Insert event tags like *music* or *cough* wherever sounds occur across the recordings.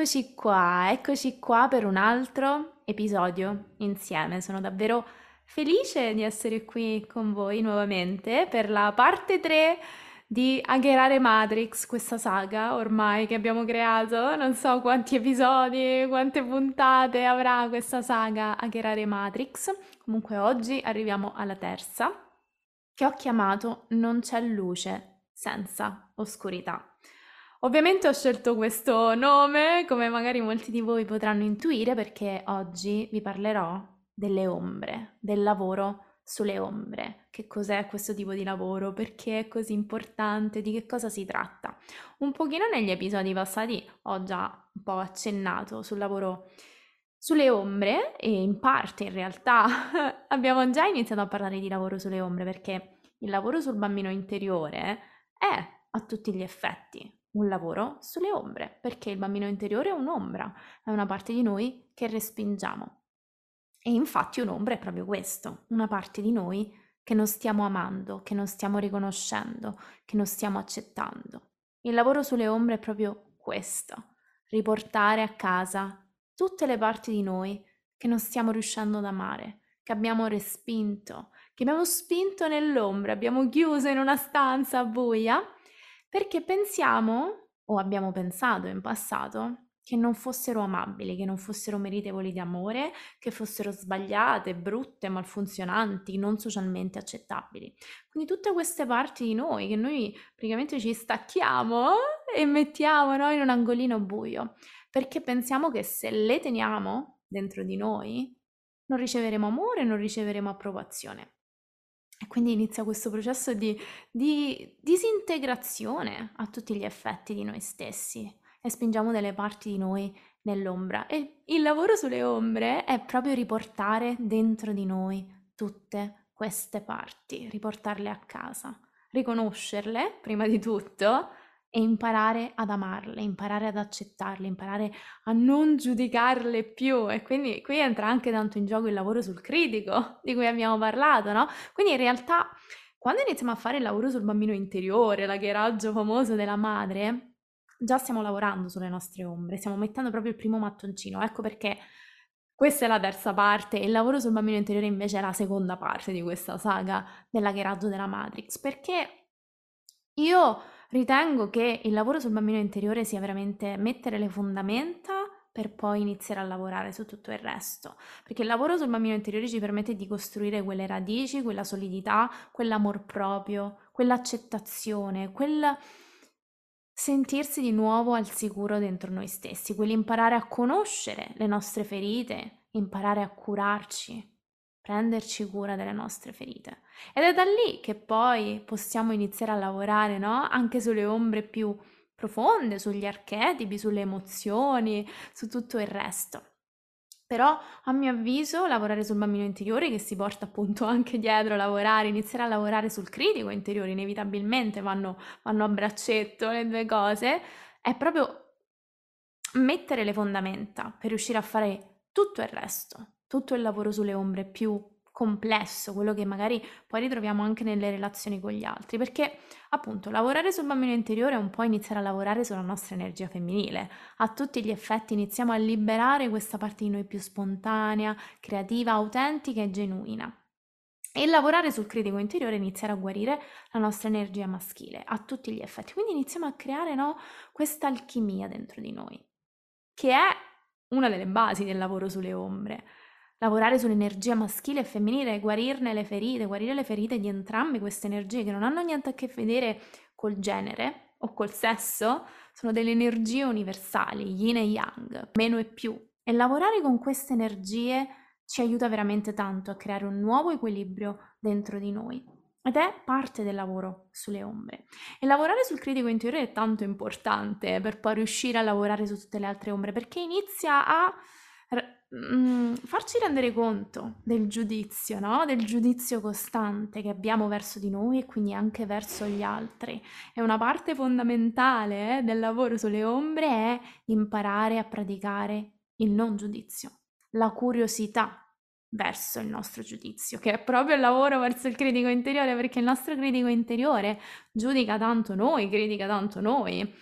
Eccoci qua, eccoci qua per un altro episodio insieme. Sono davvero felice di essere qui con voi nuovamente per la parte 3 di Hackerare Matrix, questa saga ormai che abbiamo creato. Non so quanti episodi, quante puntate avrà questa saga Hackerare Matrix. Comunque oggi arriviamo alla terza, che ho chiamato Non c'è luce senza oscurità. Ovviamente ho scelto questo nome, come magari molti di voi potranno intuire, perché oggi vi parlerò delle ombre, del lavoro sulle ombre. Che cos'è questo tipo di lavoro? Perché è così importante? Di che cosa si tratta? Un pochino negli episodi passati ho già un po' accennato sul lavoro sulle ombre e in parte in realtà *laughs* abbiamo già iniziato a parlare di lavoro sulle ombre perché il lavoro sul bambino interiore è a tutti gli effetti un lavoro sulle ombre, perché il bambino interiore è un'ombra, è una parte di noi che respingiamo. E infatti un'ombra è proprio questo, una parte di noi che non stiamo amando, che non stiamo riconoscendo, che non stiamo accettando. Il lavoro sulle ombre è proprio questo, riportare a casa tutte le parti di noi che non stiamo riuscendo ad amare, che abbiamo respinto, che abbiamo spinto nell'ombra, abbiamo chiuso in una stanza buia perché pensiamo, o abbiamo pensato in passato, che non fossero amabili, che non fossero meritevoli di amore, che fossero sbagliate, brutte, malfunzionanti, non socialmente accettabili. Quindi tutte queste parti di noi che noi praticamente ci stacchiamo e mettiamo no, in un angolino buio, perché pensiamo che se le teniamo dentro di noi non riceveremo amore, non riceveremo approvazione. E quindi inizia questo processo di, di disintegrazione a tutti gli effetti di noi stessi e spingiamo delle parti di noi nell'ombra. E il lavoro sulle ombre è proprio riportare dentro di noi tutte queste parti, riportarle a casa, riconoscerle prima di tutto e imparare ad amarle, imparare ad accettarle, imparare a non giudicarle più. E quindi qui entra anche tanto in gioco il lavoro sul critico *laughs* di cui abbiamo parlato, no? Quindi in realtà quando iniziamo a fare il lavoro sul bambino interiore, l'agheraggio famoso della madre, già stiamo lavorando sulle nostre ombre, stiamo mettendo proprio il primo mattoncino. Ecco perché questa è la terza parte, il lavoro sul bambino interiore invece è la seconda parte di questa saga dell'agheraggio della Matrix, perché io Ritengo che il lavoro sul bambino interiore sia veramente mettere le fondamenta per poi iniziare a lavorare su tutto il resto, perché il lavoro sul bambino interiore ci permette di costruire quelle radici, quella solidità, quell'amor proprio, quell'accettazione, quel sentirsi di nuovo al sicuro dentro noi stessi, quell'imparare a conoscere le nostre ferite, imparare a curarci, prenderci cura delle nostre ferite. Ed è da lì che poi possiamo iniziare a lavorare, no? Anche sulle ombre più profonde, sugli archetipi, sulle emozioni, su tutto il resto. Però a mio avviso lavorare sul bambino interiore che si porta appunto anche dietro, lavorare, iniziare a lavorare sul critico interiore, inevitabilmente vanno, vanno a braccetto le due cose, è proprio mettere le fondamenta per riuscire a fare tutto il resto tutto il lavoro sulle ombre più complesso, quello che magari poi ritroviamo anche nelle relazioni con gli altri, perché appunto lavorare sul bambino interiore è un po' iniziare a lavorare sulla nostra energia femminile, a tutti gli effetti iniziamo a liberare questa parte di noi più spontanea, creativa, autentica e genuina. E lavorare sul critico interiore iniziare a guarire la nostra energia maschile a tutti gli effetti. Quindi iniziamo a creare no, questa alchimia dentro di noi, che è una delle basi del lavoro sulle ombre lavorare sull'energia maschile e femminile, guarirne le ferite, guarire le ferite di entrambe queste energie che non hanno niente a che vedere col genere o col sesso, sono delle energie universali, yin e yang, meno e più. E lavorare con queste energie ci aiuta veramente tanto a creare un nuovo equilibrio dentro di noi. Ed è parte del lavoro sulle ombre. E lavorare sul critico interiore è tanto importante per poi riuscire a lavorare su tutte le altre ombre, perché inizia a mh, farci rendere conto del giudizio, no? Del giudizio costante che abbiamo verso di noi e quindi anche verso gli altri. E una parte fondamentale eh, del lavoro sulle ombre è imparare a praticare il non giudizio, la curiosità verso il nostro giudizio, che è proprio il lavoro verso il critico interiore, perché il nostro critico interiore giudica tanto noi, critica tanto noi,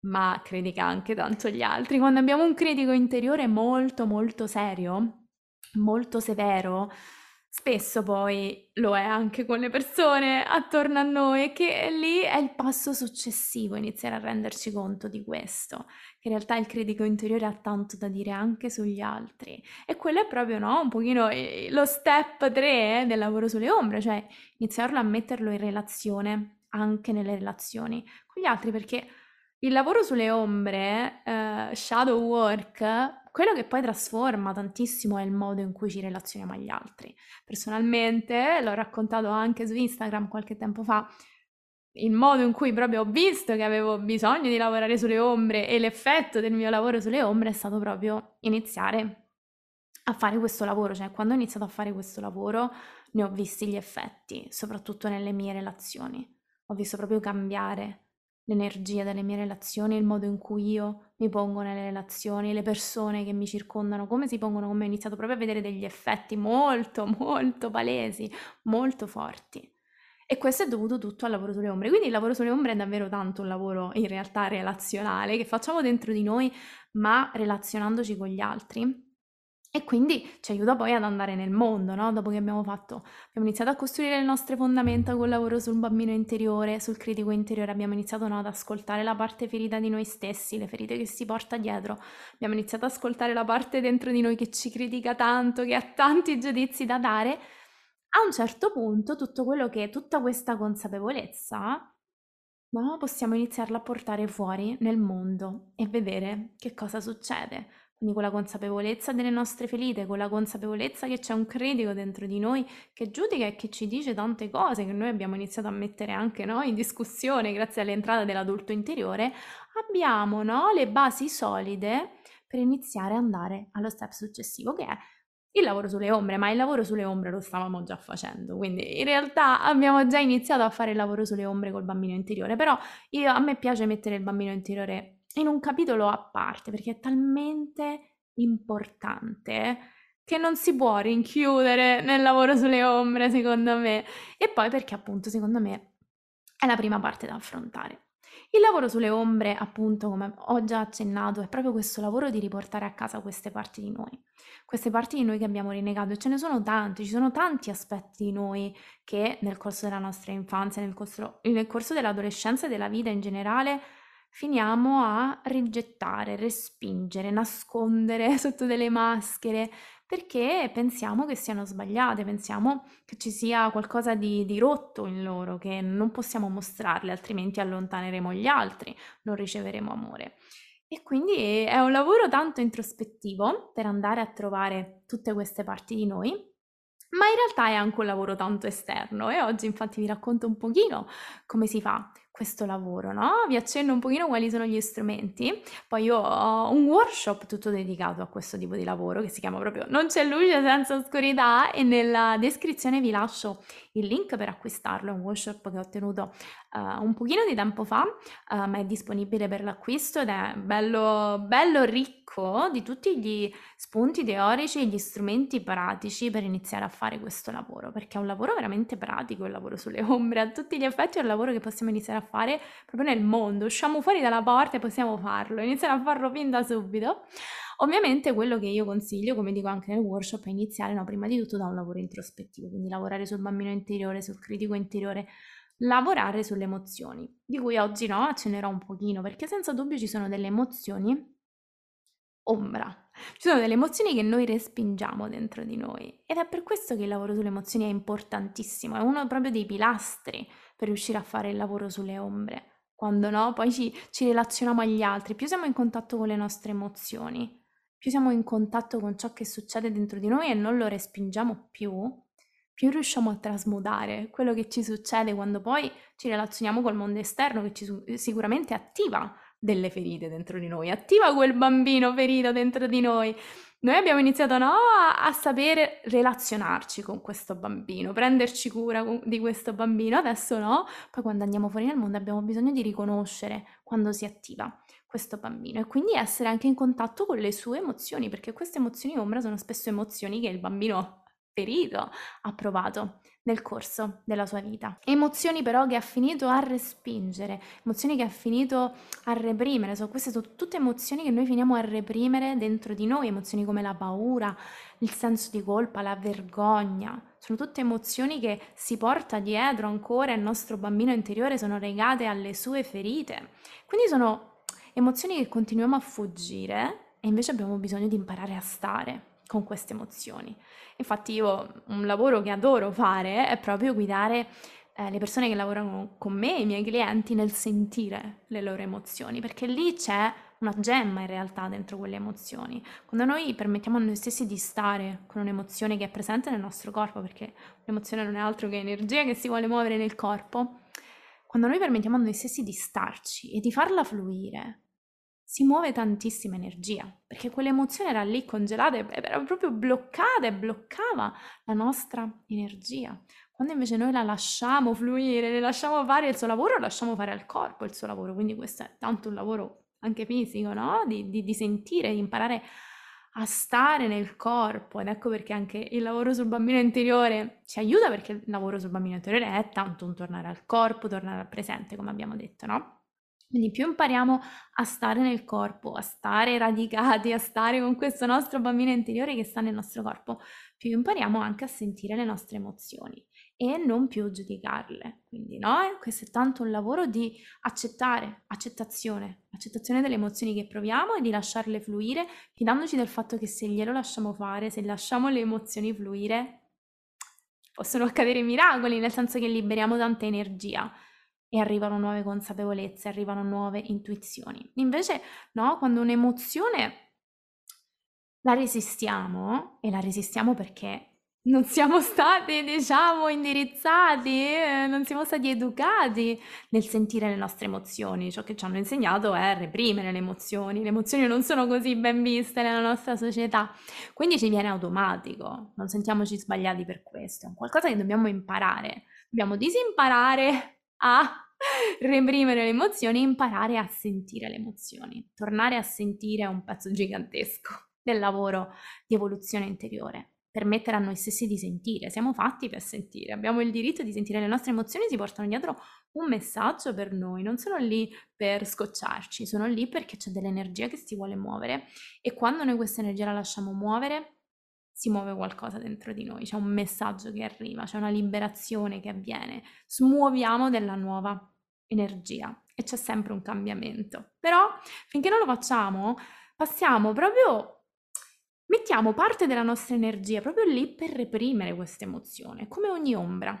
ma critica anche tanto gli altri. Quando abbiamo un critico interiore molto molto serio, molto severo, spesso poi lo è anche con le persone attorno a noi, che lì è il passo successivo, iniziare a renderci conto di questo, che in realtà il critico interiore ha tanto da dire anche sugli altri. E quello è proprio, no, un pochino lo step 3 del lavoro sulle ombre, cioè iniziarlo a metterlo in relazione, anche nelle relazioni con gli altri, perché il lavoro sulle ombre, eh, shadow work, quello che poi trasforma tantissimo è il modo in cui ci relazioniamo agli altri. Personalmente, l'ho raccontato anche su Instagram qualche tempo fa, il modo in cui proprio ho visto che avevo bisogno di lavorare sulle ombre e l'effetto del mio lavoro sulle ombre è stato proprio iniziare a fare questo lavoro, cioè quando ho iniziato a fare questo lavoro ne ho visti gli effetti, soprattutto nelle mie relazioni. Ho visto proprio cambiare l'energia delle mie relazioni, il modo in cui io mi pongo nelle relazioni, le persone che mi circondano, come si pongono, come ho iniziato proprio a vedere degli effetti molto, molto palesi, molto forti. E questo è dovuto tutto al lavoro sulle ombre. Quindi il lavoro sulle ombre è davvero tanto un lavoro in realtà relazionale che facciamo dentro di noi, ma relazionandoci con gli altri. E quindi ci aiuta poi ad andare nel mondo, no? Dopo che abbiamo fatto, abbiamo iniziato a costruire le nostre fondamenta col lavoro sul bambino interiore, sul critico interiore, abbiamo iniziato no, ad ascoltare la parte ferita di noi stessi, le ferite che si porta dietro, abbiamo iniziato ad ascoltare la parte dentro di noi che ci critica tanto, che ha tanti giudizi da dare. A un certo punto tutto quello che, tutta questa consapevolezza, no, possiamo iniziarla a portare fuori nel mondo e vedere che cosa succede quindi con la consapevolezza delle nostre ferite, con la consapevolezza che c'è un critico dentro di noi che giudica e che ci dice tante cose che noi abbiamo iniziato a mettere anche no, in discussione grazie all'entrata dell'adulto interiore, abbiamo no, le basi solide per iniziare ad andare allo step successivo che è il lavoro sulle ombre, ma il lavoro sulle ombre lo stavamo già facendo, quindi in realtà abbiamo già iniziato a fare il lavoro sulle ombre col bambino interiore, però io, a me piace mettere il bambino interiore in un capitolo a parte perché è talmente importante che non si può rinchiudere nel lavoro sulle ombre, secondo me. E poi perché appunto, secondo me, è la prima parte da affrontare. Il lavoro sulle ombre, appunto, come ho già accennato, è proprio questo lavoro di riportare a casa queste parti di noi, queste parti di noi che abbiamo rinnegato e ce ne sono tanti, ci sono tanti aspetti di noi che nel corso della nostra infanzia, nel corso, nel corso dell'adolescenza e della vita in generale finiamo a rigettare, respingere, nascondere *laughs* sotto delle maschere perché pensiamo che siano sbagliate, pensiamo che ci sia qualcosa di, di rotto in loro, che non possiamo mostrarle, altrimenti allontaneremo gli altri, non riceveremo amore. E quindi è un lavoro tanto introspettivo per andare a trovare tutte queste parti di noi, ma in realtà è anche un lavoro tanto esterno e oggi infatti vi racconto un pochino come si fa questo lavoro, no? Vi accenno un pochino quali sono gli strumenti, poi io ho un workshop tutto dedicato a questo tipo di lavoro che si chiama proprio Non c'è luce senza oscurità e nella descrizione vi lascio il link per acquistarlo, è un workshop che ho tenuto uh, un pochino di tempo fa, uh, ma è disponibile per l'acquisto ed è bello, bello ricco di tutti gli spunti teorici e gli strumenti pratici per iniziare a fare questo lavoro, perché è un lavoro veramente pratico, il lavoro sulle ombre, a tutti gli effetti è un lavoro che possiamo iniziare a fare proprio nel mondo, usciamo fuori dalla porta e possiamo farlo, iniziare a farlo fin da subito. Ovviamente quello che io consiglio, come dico anche nel workshop, è iniziare no, prima di tutto da un lavoro introspettivo, quindi lavorare sul bambino interiore, sul critico interiore, lavorare sulle emozioni, di cui oggi no, accennerò un pochino, perché senza dubbio ci sono delle emozioni ombra, ci sono delle emozioni che noi respingiamo dentro di noi ed è per questo che il lavoro sulle emozioni è importantissimo, è uno proprio dei pilastri per riuscire a fare il lavoro sulle ombre. Quando no, poi ci, ci relazioniamo agli altri, più siamo in contatto con le nostre emozioni, più siamo in contatto con ciò che succede dentro di noi e non lo respingiamo più, più riusciamo a trasmutare quello che ci succede quando poi ci relazioniamo col mondo esterno che ci sicuramente attiva delle ferite dentro di noi, attiva quel bambino ferito dentro di noi. Noi abbiamo iniziato no, a, a sapere relazionarci con questo bambino, prenderci cura di questo bambino, adesso no, poi quando andiamo fuori nel mondo abbiamo bisogno di riconoscere quando si attiva questo bambino e quindi essere anche in contatto con le sue emozioni, perché queste emozioni ombra sono spesso emozioni che il bambino ferito ha provato nel corso della sua vita. Emozioni però che ha finito a respingere, emozioni che ha finito a reprimere, so, queste sono tutte emozioni che noi finiamo a reprimere dentro di noi, emozioni come la paura, il senso di colpa, la vergogna, sono tutte emozioni che si porta dietro ancora il nostro bambino interiore, sono legate alle sue ferite. Quindi sono emozioni che continuiamo a fuggire e invece abbiamo bisogno di imparare a stare con queste emozioni. Infatti io un lavoro che adoro fare è proprio guidare eh, le persone che lavorano con me, i miei clienti, nel sentire le loro emozioni, perché lì c'è una gemma in realtà dentro quelle emozioni. Quando noi permettiamo a noi stessi di stare con un'emozione che è presente nel nostro corpo, perché un'emozione non è altro che energia che si vuole muovere nel corpo, quando noi permettiamo a noi stessi di starci e di farla fluire, si muove tantissima energia, perché quell'emozione era lì congelata, era proprio bloccata e bloccava la nostra energia. Quando invece noi la lasciamo fluire, le lasciamo fare il suo lavoro, lasciamo fare al corpo il suo lavoro, quindi questo è tanto un lavoro anche fisico, no? Di, di, di sentire, di imparare a stare nel corpo ed ecco perché anche il lavoro sul bambino interiore ci aiuta perché il lavoro sul bambino interiore è tanto un tornare al corpo, tornare al presente, come abbiamo detto, no? Quindi più impariamo a stare nel corpo, a stare radicati, *laughs* a stare con questo nostro bambino interiore che sta nel nostro corpo, più impariamo anche a sentire le nostre emozioni e non più giudicarle. Quindi no, questo è tanto un lavoro di accettare, accettazione, accettazione delle emozioni che proviamo e di lasciarle fluire, fidandoci del fatto che se glielo lasciamo fare, se lasciamo le emozioni fluire, possono accadere miracoli, nel senso che liberiamo tanta energia e arrivano nuove consapevolezze, arrivano nuove intuizioni. Invece, no, quando un'emozione la resistiamo, e la resistiamo perché non siamo *laughs* stati, diciamo, indirizzati, eh, non siamo stati educati nel sentire le nostre emozioni. Ciò che ci hanno insegnato è reprimere le emozioni. Le emozioni non sono così ben viste nella nostra società, quindi ci viene automatico. Non sentiamoci sbagliati per questo. È qualcosa che dobbiamo imparare. Dobbiamo disimparare a *laughs* reprimere le emozioni e imparare a sentire le emozioni. Tornare a sentire è un pezzo gigantesco del lavoro di evoluzione interiore. Permettere a noi stessi di sentire, siamo fatti per sentire, abbiamo il diritto di sentire le nostre emozioni, si portano dietro un messaggio per noi, non sono lì per scocciarci, sono lì perché c'è dell'energia che si vuole muovere e quando noi questa energia la lasciamo muovere, si muove qualcosa dentro di noi, c'è un messaggio che arriva, c'è una liberazione che avviene, smuoviamo della nuova energia e c'è sempre un cambiamento. Però finché non lo facciamo, passiamo proprio, mettiamo parte della nostra energia proprio lì per reprimere questa emozione, come ogni ombra.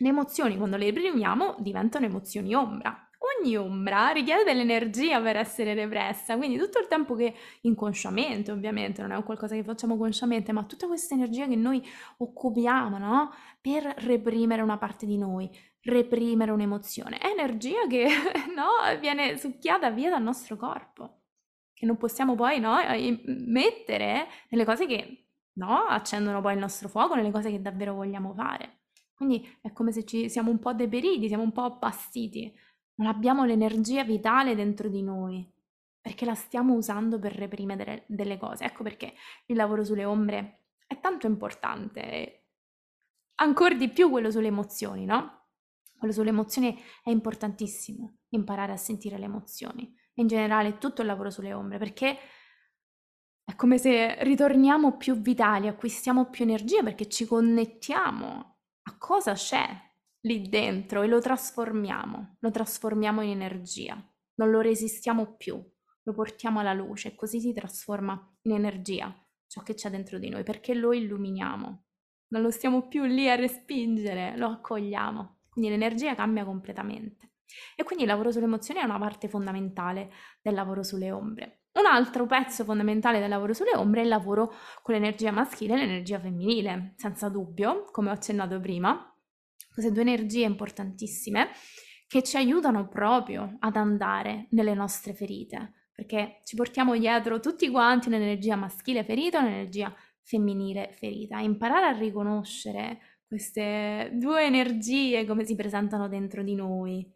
Le emozioni quando le reprimiamo diventano emozioni ombra, ogni ombra richiede dell'energia per essere repressa, quindi tutto il tempo che inconsciamente, ovviamente, non è un qualcosa che facciamo consciamente, ma tutta questa energia che noi occupiamo, no? Per reprimere una parte di noi, reprimere un'emozione, è energia che, *laughs* no? Viene succhiata via dal nostro corpo, che non possiamo poi, no? Mettere nelle cose che, no? Accendono poi il nostro fuoco, nelle cose che davvero vogliamo fare. Quindi è come se ci siamo un po' deperiti, siamo un po' appassiti non abbiamo l'energia vitale dentro di noi, perché la stiamo usando per reprimere delle cose. Ecco perché il lavoro sulle ombre è tanto importante, ancora di più quello sulle emozioni, no? Quello sulle emozioni è importantissimo, imparare a sentire le emozioni. In generale tutto il lavoro sulle ombre, perché è come se ritorniamo più vitali, acquistiamo più energia perché ci connettiamo a cosa c'è lì dentro e lo trasformiamo, lo trasformiamo in energia, non lo resistiamo più, lo portiamo alla luce e così si trasforma in energia ciò che c'è dentro di noi perché lo illuminiamo, non lo stiamo più lì a respingere, lo accogliamo, quindi l'energia cambia completamente. E quindi il lavoro sulle emozioni è una parte fondamentale del lavoro sulle ombre. Un altro pezzo fondamentale del lavoro sulle ombre è il lavoro con l'energia maschile e l'energia femminile, senza dubbio, come ho accennato prima, queste due energie importantissime che ci aiutano proprio ad andare nelle nostre ferite, perché ci portiamo dietro tutti quanti un'energia maschile ferita e un'energia femminile ferita. Imparare a riconoscere queste due energie come si presentano dentro di noi,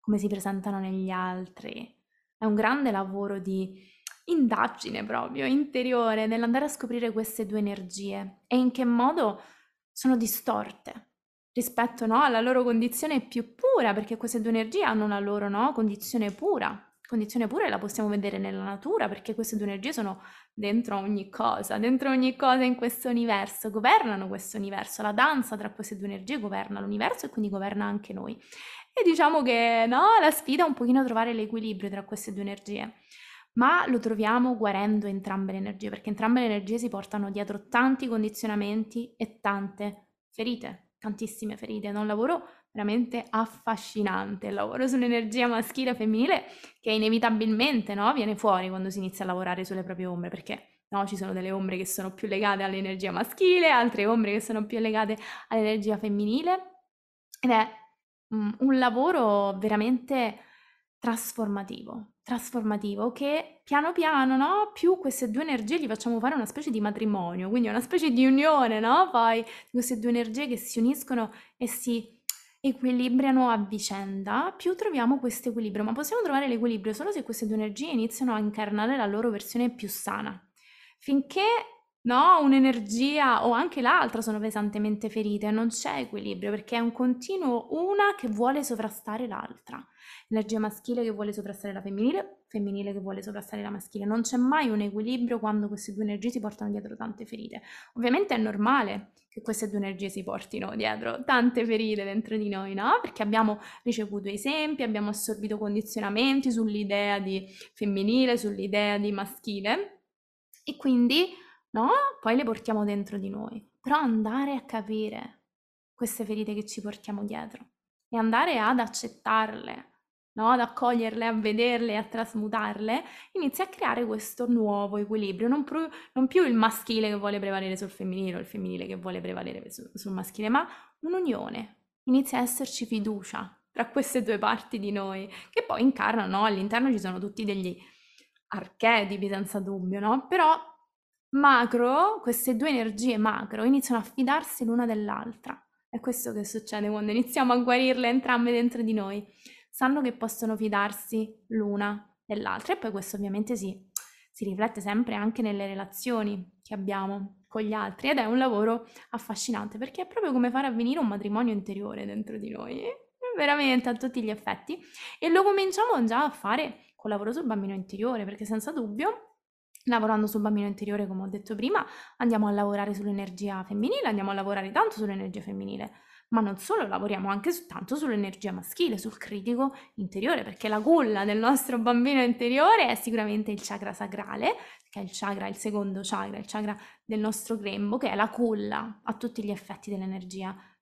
come si presentano negli altri. È un grande lavoro di indagine proprio interiore nell'andare a scoprire queste due energie e in che modo sono distorte rispetto no, alla loro condizione più pura, perché queste due energie hanno la loro no, condizione pura. Condizione pura la possiamo vedere nella natura, perché queste due energie sono dentro ogni cosa, dentro ogni cosa in questo universo, governano questo universo, la danza tra queste due energie governa l'universo e quindi governa anche noi. E diciamo che no, la sfida è un pochino trovare l'equilibrio tra queste due energie ma lo troviamo guarendo entrambe le energie, perché entrambe le energie si portano dietro tanti condizionamenti e tante ferite, tantissime ferite. È un lavoro veramente affascinante, il lavoro sull'energia maschile e femminile che inevitabilmente no, viene fuori quando si inizia a lavorare sulle proprie ombre, perché No, ci sono delle ombre che sono più legate all'energia maschile, altre ombre che sono più legate all'energia femminile ed è un lavoro veramente trasformativo, trasformativo che piano piano, no, più queste due energie gli facciamo fare una specie di matrimonio, quindi una specie di unione, no, poi queste due energie che si uniscono e si equilibrano a vicenda, più troviamo questo equilibrio, ma possiamo trovare l'equilibrio solo se queste due energie iniziano a incarnare la loro versione più sana. Finché no, un'energia o anche l'altra sono pesantemente ferite, non c'è equilibrio perché è un continuo una che vuole sovrastare l'altra. Energia maschile che vuole sovrastare la femminile, femminile che vuole sovrastare la maschile. Non c'è mai un equilibrio quando queste due energie si portano dietro tante ferite. Ovviamente è normale che queste due energie si portino dietro tante ferite dentro di noi, no? Perché abbiamo ricevuto esempi, abbiamo assorbito condizionamenti sull'idea di femminile, sull'idea di maschile e quindi no? Poi le portiamo dentro di noi. Però andare a capire queste ferite che ci portiamo dietro e andare ad accettarle, no? ad accoglierle, a vederle, a trasmutarle, inizia a creare questo nuovo equilibrio, non, pro- non più il maschile che vuole prevalere sul femminile o il femminile che vuole prevalere su- sul maschile, ma un'unione. Inizia a esserci fiducia tra queste due parti di noi, che poi incarnano, no? all'interno ci sono tutti degli archetipi senza dubbio, no? Però macro, queste due energie macro iniziano a fidarsi l'una dell'altra. È questo che succede quando iniziamo a guarirle entrambe dentro di noi. Sanno che possono fidarsi l'una dell'altra e poi questo ovviamente si, si riflette sempre anche nelle relazioni che abbiamo con gli altri ed è un lavoro affascinante perché è proprio come fare avvenire un matrimonio interiore dentro di noi, veramente a tutti gli effetti e lo cominciamo già a fare col lavoro sul bambino interiore perché senza dubbio Lavorando sul bambino interiore, come ho detto prima, andiamo a lavorare sull'energia femminile, andiamo a lavorare tanto sull'energia femminile, ma non solo, lavoriamo anche tanto sull'energia maschile, sul critico interiore, perché la culla del nostro bambino interiore è sicuramente il chakra sacrale, che è il chakra, il secondo chakra, il chakra del nostro grembo, che è la culla a tutti gli effetti dell'energia femminile,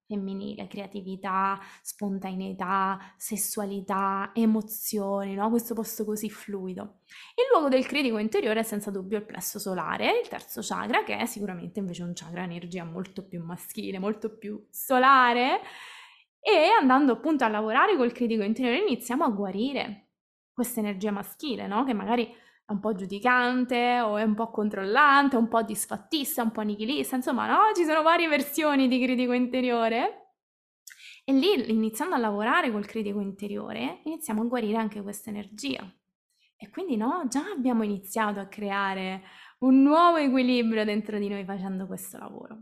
creatività, spontaneità, sessualità, emozioni, no? questo posto così fluido. Il luogo del critico interiore è senza dubbio il plesso solare, il terzo chakra, che è sicuramente invece un chakra energia molto più maschile, molto più solare. E andando appunto a lavorare col critico interiore iniziamo a guarire questa energia maschile, no? che magari è un po' giudicante o è un po' controllante, un po' disfattista, un po' nichilista, insomma, no? Ci sono varie versioni di critico interiore. E lì, iniziando a lavorare col critico interiore, iniziamo a guarire anche questa energia. E quindi, no, già abbiamo iniziato a creare un nuovo equilibrio dentro di noi facendo questo lavoro.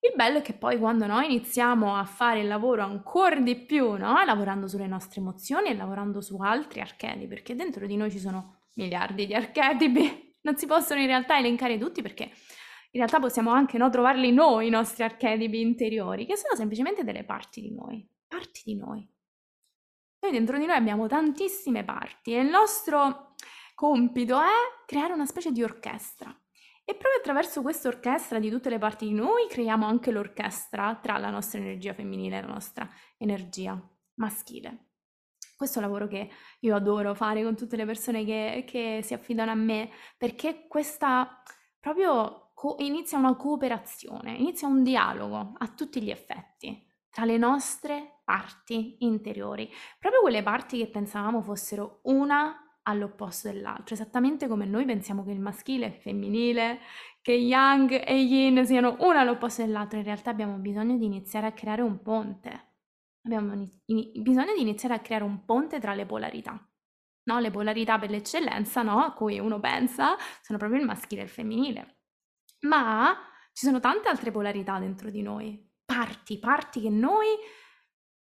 Il bello è che poi quando noi iniziamo a fare il lavoro ancora di più, no? lavorando sulle nostre emozioni e lavorando su altri archetipi, perché dentro di noi ci sono miliardi di archetipi, non si possono in realtà elencare tutti perché in realtà possiamo anche no, trovarli noi, i nostri archetipi interiori, che sono semplicemente delle parti di noi, parti di noi. Noi dentro di noi abbiamo tantissime parti e il nostro compito è creare una specie di orchestra. E proprio attraverso questa orchestra di tutte le parti di noi creiamo anche l'orchestra tra la nostra energia femminile e la nostra energia maschile. Questo è un lavoro che io adoro fare con tutte le persone che, che si affidano a me, perché questa proprio co- inizia una cooperazione, inizia un dialogo a tutti gli effetti tra le nostre parti interiori, proprio quelle parti che pensavamo fossero una all'opposto dell'altro, esattamente come noi pensiamo che il maschile e il femminile, che yang e yin siano una all'opposto dell'altro, in realtà abbiamo bisogno di iniziare a creare un ponte abbiamo bisogno di iniziare a creare un ponte tra le polarità. No? Le polarità per l'eccellenza, no? a cui uno pensa, sono proprio il maschile e il femminile. Ma ci sono tante altre polarità dentro di noi. parti, parti che noi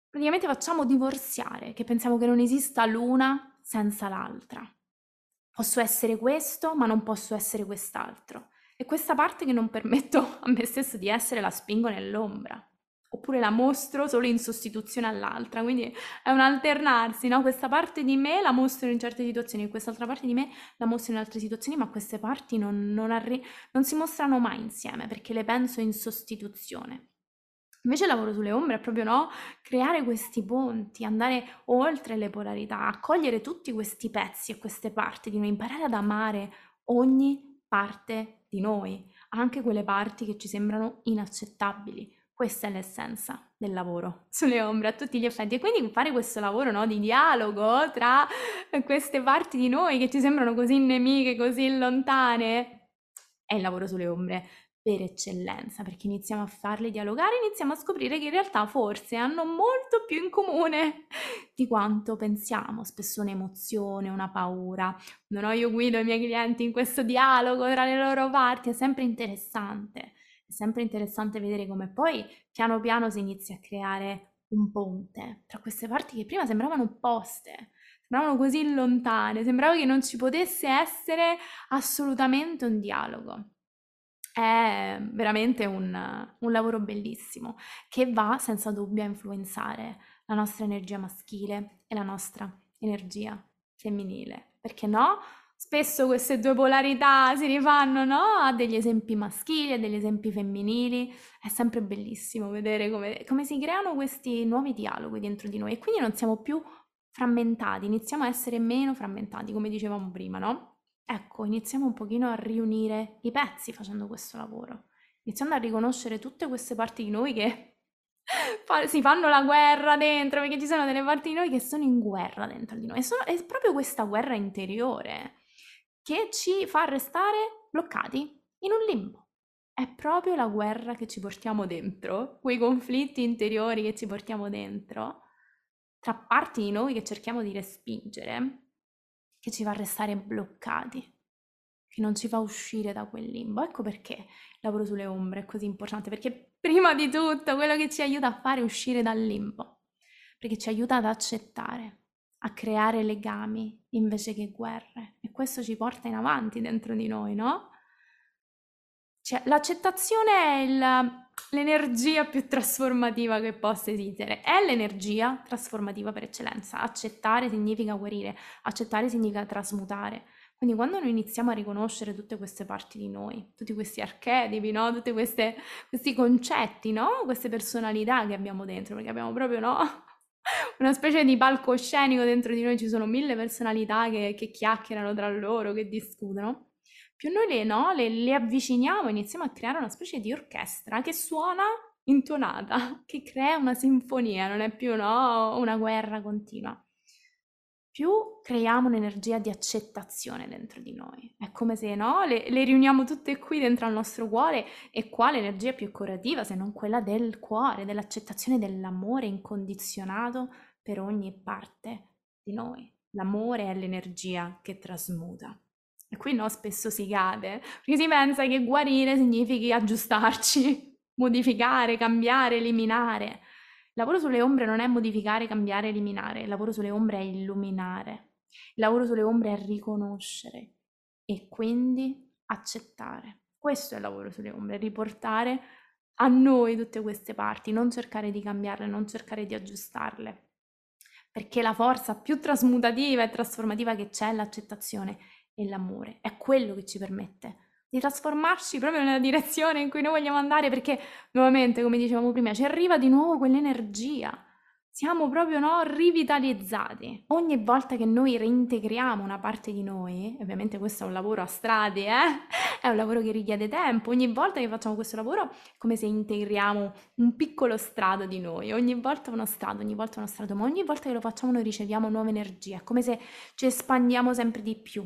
praticamente facciamo divorziare, che pensiamo che non esista l'una senza l'altra. Posso essere questo, ma non posso essere quest'altro. E questa parte che non permetto *laughs* a me stesso di essere la spingo nell'ombra oppure la mostro solo in sostituzione all'altra, quindi è un alternarsi, no? Questa parte di me la mostro in certe situazioni, quest'altra parte di me la mostro in altre situazioni, ma queste parti non, non, arri- non si mostrano mai insieme perché le penso in sostituzione. Invece il lavoro sulle ombre è proprio no, creare questi ponti, andare oltre le polarità, accogliere tutti questi pezzi e queste parti di noi, imparare ad amare ogni parte di noi, anche quelle parti che ci sembrano inaccettabili, questa è l'essenza del lavoro *laughs* sulle ombre a tutti gli effetti e quindi fare questo lavoro no, di dialogo tra queste parti di noi che ci sembrano così nemiche, così lontane, è il lavoro sulle ombre per eccellenza, perché iniziamo a farle dialogare, iniziamo a scoprire che in realtà forse hanno molto più in comune di quanto pensiamo, spesso un'emozione, una paura. Non ho io guido i miei clienti in questo dialogo tra le loro parti, è sempre interessante è sempre interessante vedere come poi piano piano si inizia a creare un ponte tra queste parti che prima sembravano opposte, sembravano così lontane, sembrava che non ci potesse essere assolutamente un dialogo. È veramente un, un lavoro bellissimo che va senza dubbio a influenzare la nostra energia maschile e la nostra energia femminile. Perché no? Spesso queste due polarità si rifanno, no? A degli esempi maschili, a degli esempi femminili. È sempre bellissimo vedere come, come si creano questi nuovi dialoghi dentro di noi e quindi non siamo più frammentati, iniziamo a essere meno frammentati, come dicevamo prima, no? Ecco, iniziamo un pochino a riunire i pezzi facendo questo lavoro, iniziando a riconoscere tutte queste parti di noi che *laughs* si fanno la guerra dentro, perché ci sono delle parti di noi che sono in guerra dentro di noi. Sono, è proprio questa guerra interiore che ci fa restare bloccati in un limbo. È proprio la guerra che ci portiamo dentro, quei conflitti interiori che ci portiamo dentro, tra parti di noi che cerchiamo di respingere, che ci fa restare bloccati, che non ci fa uscire da quel limbo. Ecco perché il lavoro sulle ombre è così importante, perché prima di tutto quello che ci aiuta a fare è uscire dal limbo, perché ci aiuta ad accettare a creare legami invece che guerre e questo ci porta in avanti dentro di noi, no? Cioè, l'accettazione è il, l'energia più trasformativa che possa esistere, è l'energia trasformativa per eccellenza. Accettare significa guarire, accettare significa trasmutare. Quindi quando noi iniziamo a riconoscere tutte queste parti di noi, tutti questi archetipi, no? tutti questi concetti, no? queste personalità che abbiamo dentro, perché abbiamo proprio no? Una specie di palcoscenico dentro di noi, ci sono mille personalità che, che chiacchierano tra loro, che discutono. Più noi le, no, le, le avviciniamo, iniziamo a creare una specie di orchestra che suona intonata, *laughs* che crea una sinfonia, non è più no, una guerra continua più creiamo un'energia di accettazione dentro di noi. È come se no, le, le, riuniamo tutte qui dentro al nostro cuore e qua l'energia più curativa se non quella del cuore, dell'accettazione dell'amore incondizionato per ogni parte di noi. L'amore è l'energia che trasmuta. E qui no, spesso si cade, perché si pensa che guarire significhi aggiustarci, *laughs* modificare, cambiare, eliminare. Lavoro sulle ombre non è modificare, cambiare, eliminare, il lavoro sulle ombre è illuminare, il lavoro sulle ombre è riconoscere e quindi accettare. Questo è il lavoro sulle ombre, riportare a noi tutte queste parti, non cercare di cambiarle, non cercare di aggiustarle, perché la forza più trasmutativa e trasformativa che c'è è l'accettazione e l'amore, è quello che ci permette di trasformarci proprio nella direzione in cui noi vogliamo andare, perché nuovamente, come dicevamo prima, ci arriva di nuovo quell'energia. Siamo proprio no, rivitalizzati. Ogni volta che noi reintegriamo una parte di noi, ovviamente questo è un lavoro a strade, eh? *laughs* è un lavoro che richiede tempo, ogni volta che facciamo questo lavoro è come se integriamo un piccolo strato di noi, ogni volta uno strato, ogni volta uno strato, ma ogni volta che lo facciamo noi riceviamo nuova energia, è come se ci espandiamo sempre di più,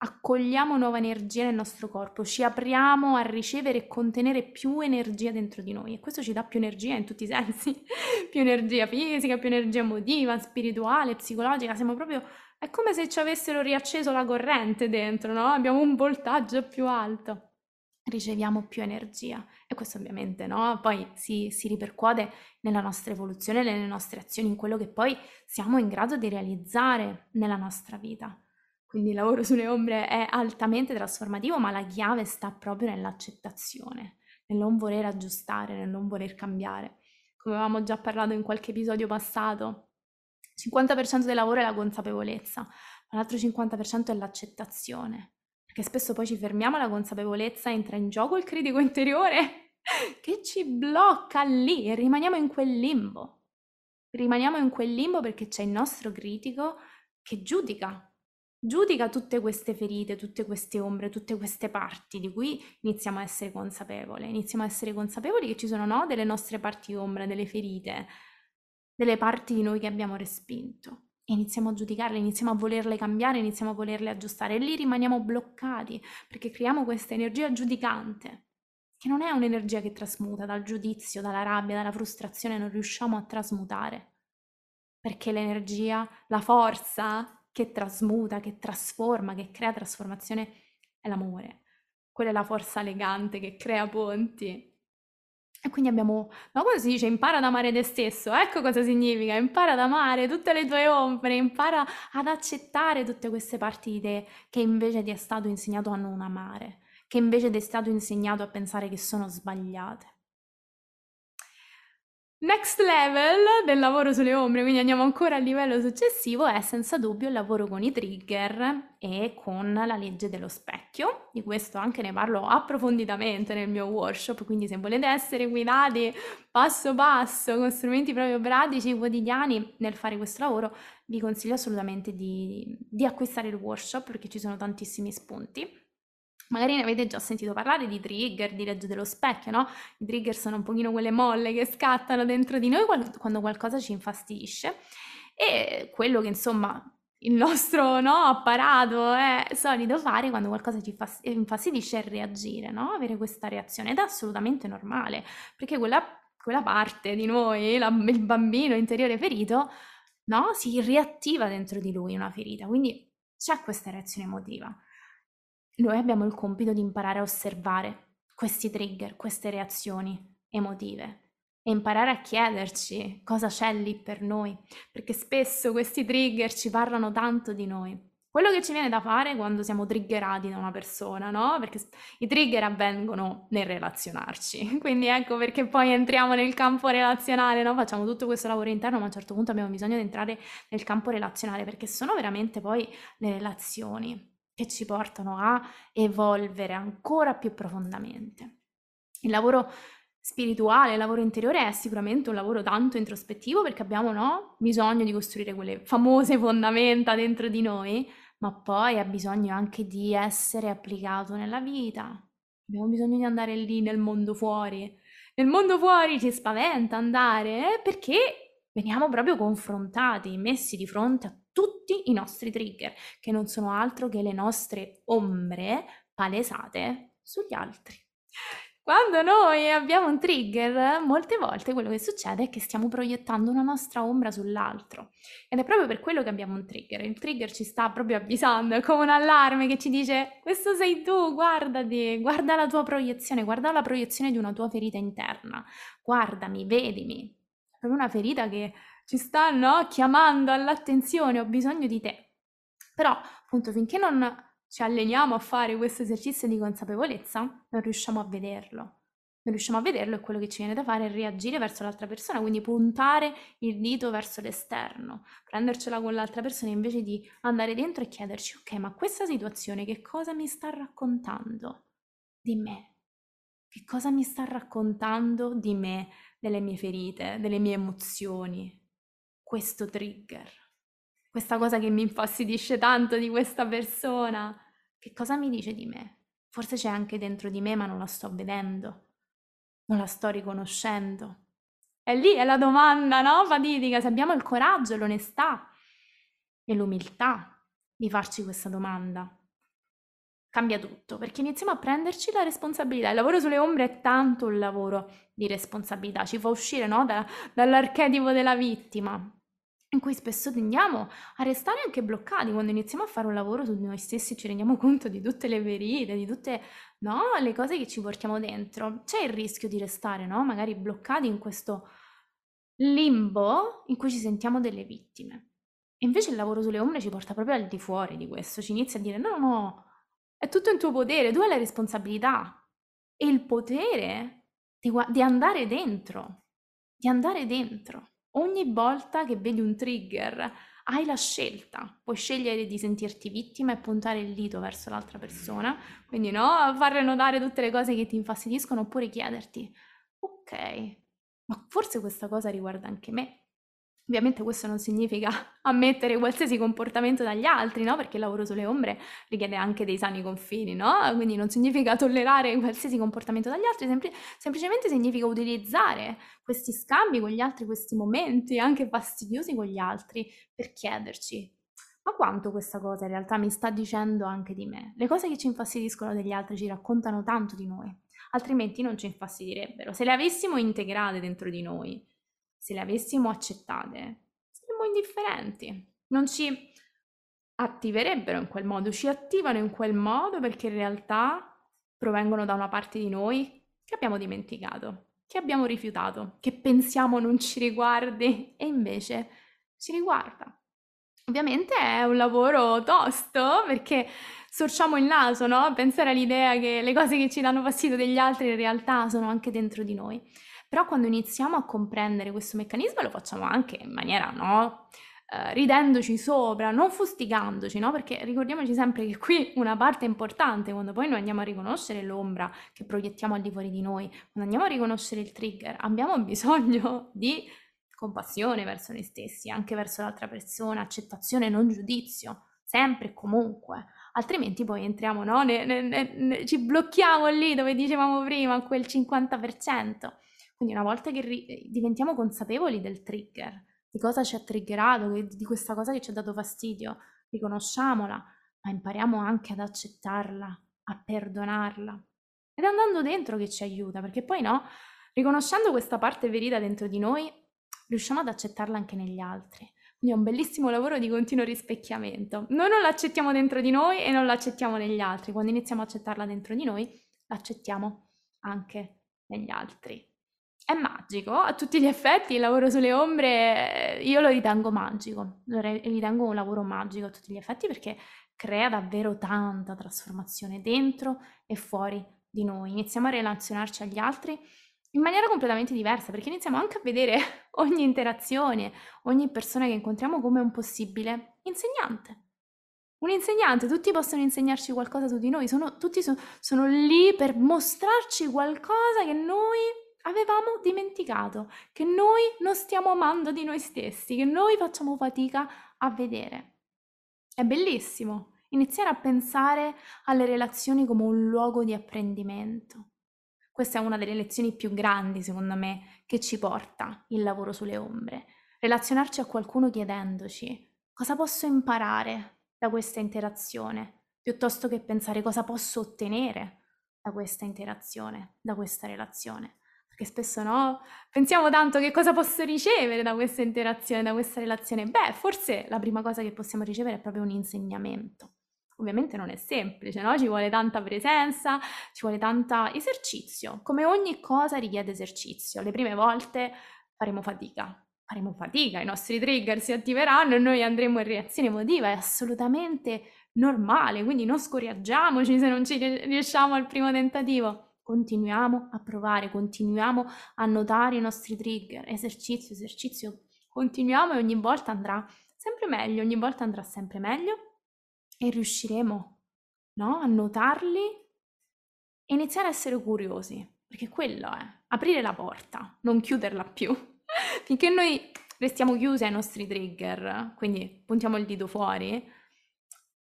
accogliamo nuova energia nel nostro corpo, ci apriamo a ricevere e contenere più energia dentro di noi e questo ci dà più energia in tutti i sensi, *laughs* più energia fisica, più energia emotiva, spirituale, psicologica, siamo proprio è come se ci avessero riacceso la corrente dentro, no? Abbiamo un voltaggio più alto. riceviamo più energia. E questo ovviamente no? poi si, si ripercuote nella nostra evoluzione, nelle nostre azioni, in quello che poi siamo in grado di realizzare nella nostra vita. Quindi il lavoro sulle ombre è altamente trasformativo, ma la chiave sta proprio nell'accettazione, nel non voler aggiustare, nel non voler cambiare. Come avevamo già parlato in qualche episodio passato, il 50% del lavoro è la consapevolezza, ma l'altro 50% è l'accettazione. Perché spesso poi ci fermiamo alla consapevolezza, entra in gioco il critico interiore *laughs* che ci blocca lì e rimaniamo in quel limbo. Rimaniamo in quel limbo perché c'è il nostro critico che giudica giudica tutte queste ferite, tutte queste ombre, tutte queste parti di cui iniziamo a essere consapevoli. Iniziamo a essere consapevoli che ci sono no, delle nostre parti ombre, delle ferite, delle parti di noi che abbiamo respinto. Iniziamo a giudicarle, iniziamo a volerle cambiare, iniziamo a volerle aggiustare e lì rimaniamo bloccati perché creiamo questa energia giudicante, che non è un'energia che trasmuta dal giudizio, dalla rabbia, dalla frustrazione, non riusciamo a trasmutare. Perché l'energia, la forza che trasmuta, che trasforma, che crea trasformazione è l'amore. Quella è la forza elegante che crea ponti. E quindi abbiamo, no, come si dice, impara ad amare te stesso, ecco cosa significa, impara ad amare tutte le tue ombre, impara ad accettare tutte queste parti di te che invece ti è stato insegnato a non amare, che invece ti è stato insegnato a pensare che sono sbagliate. Next level del lavoro sulle ombre, quindi andiamo ancora al livello successivo, è senza dubbio il lavoro con i trigger e con la legge dello specchio. Di questo anche ne parlo approfonditamente nel mio workshop, quindi se volete essere guidati passo passo con strumenti proprio pratici, quotidiani nel fare questo lavoro, vi consiglio assolutamente di, di acquistare il workshop perché ci sono tantissimi spunti. Magari ne avete già sentito parlare di trigger, di legge dello specchio, no? I trigger sono un pochino quelle molle che scattano dentro di noi quando qualcosa ci infastidisce. E quello che insomma il nostro no, apparato è solito fare quando qualcosa ci infastidisce è reagire, no? Avere questa reazione ed è assolutamente normale, perché quella, quella parte di noi, la, il bambino interiore ferito, no? Si riattiva dentro di lui una ferita, quindi c'è questa reazione emotiva noi abbiamo il compito di imparare a osservare questi trigger, queste reazioni emotive e imparare a chiederci cosa c'è lì per noi, perché spesso questi trigger ci parlano tanto di noi. Quello che ci viene da fare quando siamo triggerati da una persona, no? Perché i trigger avvengono nel relazionarci. *laughs* Quindi ecco perché poi entriamo nel campo relazionale, no? Facciamo tutto questo lavoro interno, ma a un certo punto abbiamo bisogno di entrare nel campo relazionale perché sono veramente poi le relazioni che ci portano a evolvere ancora più profondamente. Il lavoro spirituale, il lavoro interiore è sicuramente un lavoro tanto introspettivo perché abbiamo no, bisogno di costruire quelle famose fondamenta dentro di noi, ma poi ha bisogno anche di essere applicato nella vita. Abbiamo bisogno di andare lì nel mondo fuori. Nel mondo fuori ci spaventa andare perché veniamo proprio confrontati, messi di fronte a tutti i nostri trigger, che non sono altro che le nostre ombre palesate sugli altri. Quando noi abbiamo un trigger, molte volte quello che succede è che stiamo proiettando una nostra ombra sull'altro. Ed è proprio per quello che abbiamo un trigger. Il trigger ci sta proprio avvisando, è come un allarme che ci dice: Questo sei tu, guardati, guarda la tua proiezione, guarda la proiezione di una tua ferita interna. Guardami, vedimi. È proprio una ferita che ci stanno chiamando all'attenzione, ho bisogno di te. Però, appunto, finché non ci alleniamo a fare questo esercizio di consapevolezza, non riusciamo a vederlo. Non riusciamo a vederlo e quello che ci viene da fare è reagire verso l'altra persona, quindi puntare il dito verso l'esterno, prendercela con l'altra persona invece di andare dentro e chiederci, ok, ma questa situazione che cosa mi sta raccontando di me? Che cosa mi sta raccontando di me, delle mie ferite, delle mie emozioni? Questo trigger, questa cosa che mi infastidisce tanto di questa persona, che cosa mi dice di me? Forse c'è anche dentro di me, ma non la sto vedendo, non la sto riconoscendo. E lì è la domanda, no? Fatidica, se abbiamo il coraggio, l'onestà e l'umiltà di farci questa domanda. Cambia tutto, perché iniziamo a prenderci la responsabilità. Il lavoro sulle ombre è tanto un lavoro di responsabilità, ci fa uscire no? da, dall'archetipo della vittima, in cui spesso tendiamo a restare anche bloccati quando iniziamo a fare un lavoro su noi stessi ci rendiamo conto di tutte le ferite, di tutte no, le cose che ci portiamo dentro. C'è il rischio di restare, no? Magari bloccati in questo limbo in cui ci sentiamo delle vittime. E invece il lavoro sulle ombre ci porta proprio al di fuori di questo, ci inizia a dire no, no, è tutto in tuo potere, tu hai la responsabilità e il potere di, di andare dentro, di andare dentro. Ogni volta che vedi un trigger hai la scelta, puoi scegliere di sentirti vittima e puntare il dito verso l'altra persona, quindi no, farle notare tutte le cose che ti infastidiscono oppure chiederti, ok, ma forse questa cosa riguarda anche me. Ovviamente questo non significa *laughs* ammettere qualsiasi comportamento dagli altri, no? Perché il lavoro sulle ombre richiede anche dei sani confini, no? Quindi non significa tollerare qualsiasi comportamento dagli altri, sempl- semplicemente significa utilizzare questi scambi con gli altri, questi momenti anche fastidiosi con gli altri per chiederci ma quanto questa cosa in realtà mi sta dicendo anche di me? Le cose che ci infastidiscono degli altri ci raccontano tanto di noi, altrimenti non ci infastidirebbero. Se le avessimo integrate dentro di noi, se le avessimo accettate, saremmo indifferenti. Non ci attiverebbero in quel modo, ci attivano in quel modo perché in realtà provengono da una parte di noi che abbiamo dimenticato, che abbiamo rifiutato, che pensiamo non ci riguardi e invece ci riguarda. Ovviamente è un lavoro tosto perché sorciamo il naso, no? Pensare all'idea che le cose che ci danno fastidio degli altri in realtà sono anche dentro di noi. Però quando iniziamo a comprendere questo meccanismo lo facciamo anche in maniera, no? Uh, ridendoci sopra, non fustigandoci, no? Perché ricordiamoci sempre che qui una parte importante, quando poi noi andiamo a riconoscere l'ombra che proiettiamo al di fuori di noi, quando andiamo a riconoscere il trigger, abbiamo *laughs* bisogno di compassione verso noi stessi, anche verso l'altra persona, accettazione, non giudizio, sempre e comunque. Altrimenti poi entriamo, no? Ne, ne, ne, ci blocchiamo lì dove dicevamo prima, quel 50%. Quindi una volta che ri- diventiamo consapevoli del trigger, di cosa ci ha triggerato, di questa cosa che ci ha dato fastidio, riconosciamola, ma impariamo anche ad accettarla, a perdonarla. Ed è andando dentro che ci aiuta, perché poi no, riconoscendo questa parte verita dentro di noi, riusciamo ad accettarla anche negli altri. Quindi è un bellissimo lavoro di continuo rispecchiamento. Noi non l'accettiamo dentro di noi e non l'accettiamo negli altri. Quando iniziamo a accettarla dentro di noi, l'accettiamo anche negli altri è magico a tutti gli effetti. Il lavoro sulle ombre eh, io lo ritengo magico, lo ritengo un lavoro magico a tutti gli effetti perché crea davvero tanta trasformazione dentro e fuori di noi. Iniziamo a relazionarci agli altri in maniera completamente diversa perché iniziamo anche a vedere *laughs* ogni interazione, ogni persona che incontriamo come un possibile insegnante. Un insegnante, tutti possono insegnarci qualcosa su di noi, sono, tutti so, sono lì per mostrarci qualcosa che noi avevamo dimenticato, che noi non stiamo amando di noi stessi, che noi facciamo fatica a vedere. È bellissimo iniziare a pensare alle relazioni come un luogo di apprendimento. Questa è una delle lezioni più grandi, secondo me, che ci porta il lavoro sulle ombre. Relazionarci a qualcuno chiedendoci cosa posso imparare da questa interazione, piuttosto che pensare cosa posso ottenere da questa interazione, da questa relazione che spesso no, pensiamo tanto che cosa posso ricevere da questa interazione, da questa relazione. Beh, forse la prima cosa che possiamo ricevere è proprio un insegnamento. Ovviamente non è semplice, no? Ci vuole tanta presenza, ci vuole tanta esercizio. Come ogni cosa richiede esercizio. Le prime volte faremo fatica, faremo fatica, i nostri trigger si attiveranno e noi andremo in reazione emotiva, è assolutamente normale, quindi non scoraggiamoci se non ci riusciamo al primo tentativo continuiamo a provare, continuiamo a notare i nostri trigger, esercizio, esercizio, continuiamo e ogni volta andrà sempre meglio, ogni volta andrà sempre meglio e riusciremo no, a notarli e iniziare a essere curiosi, perché quello è aprire la porta, non chiuderla più. *laughs* Finché noi restiamo chiusi ai nostri trigger, quindi puntiamo il dito fuori,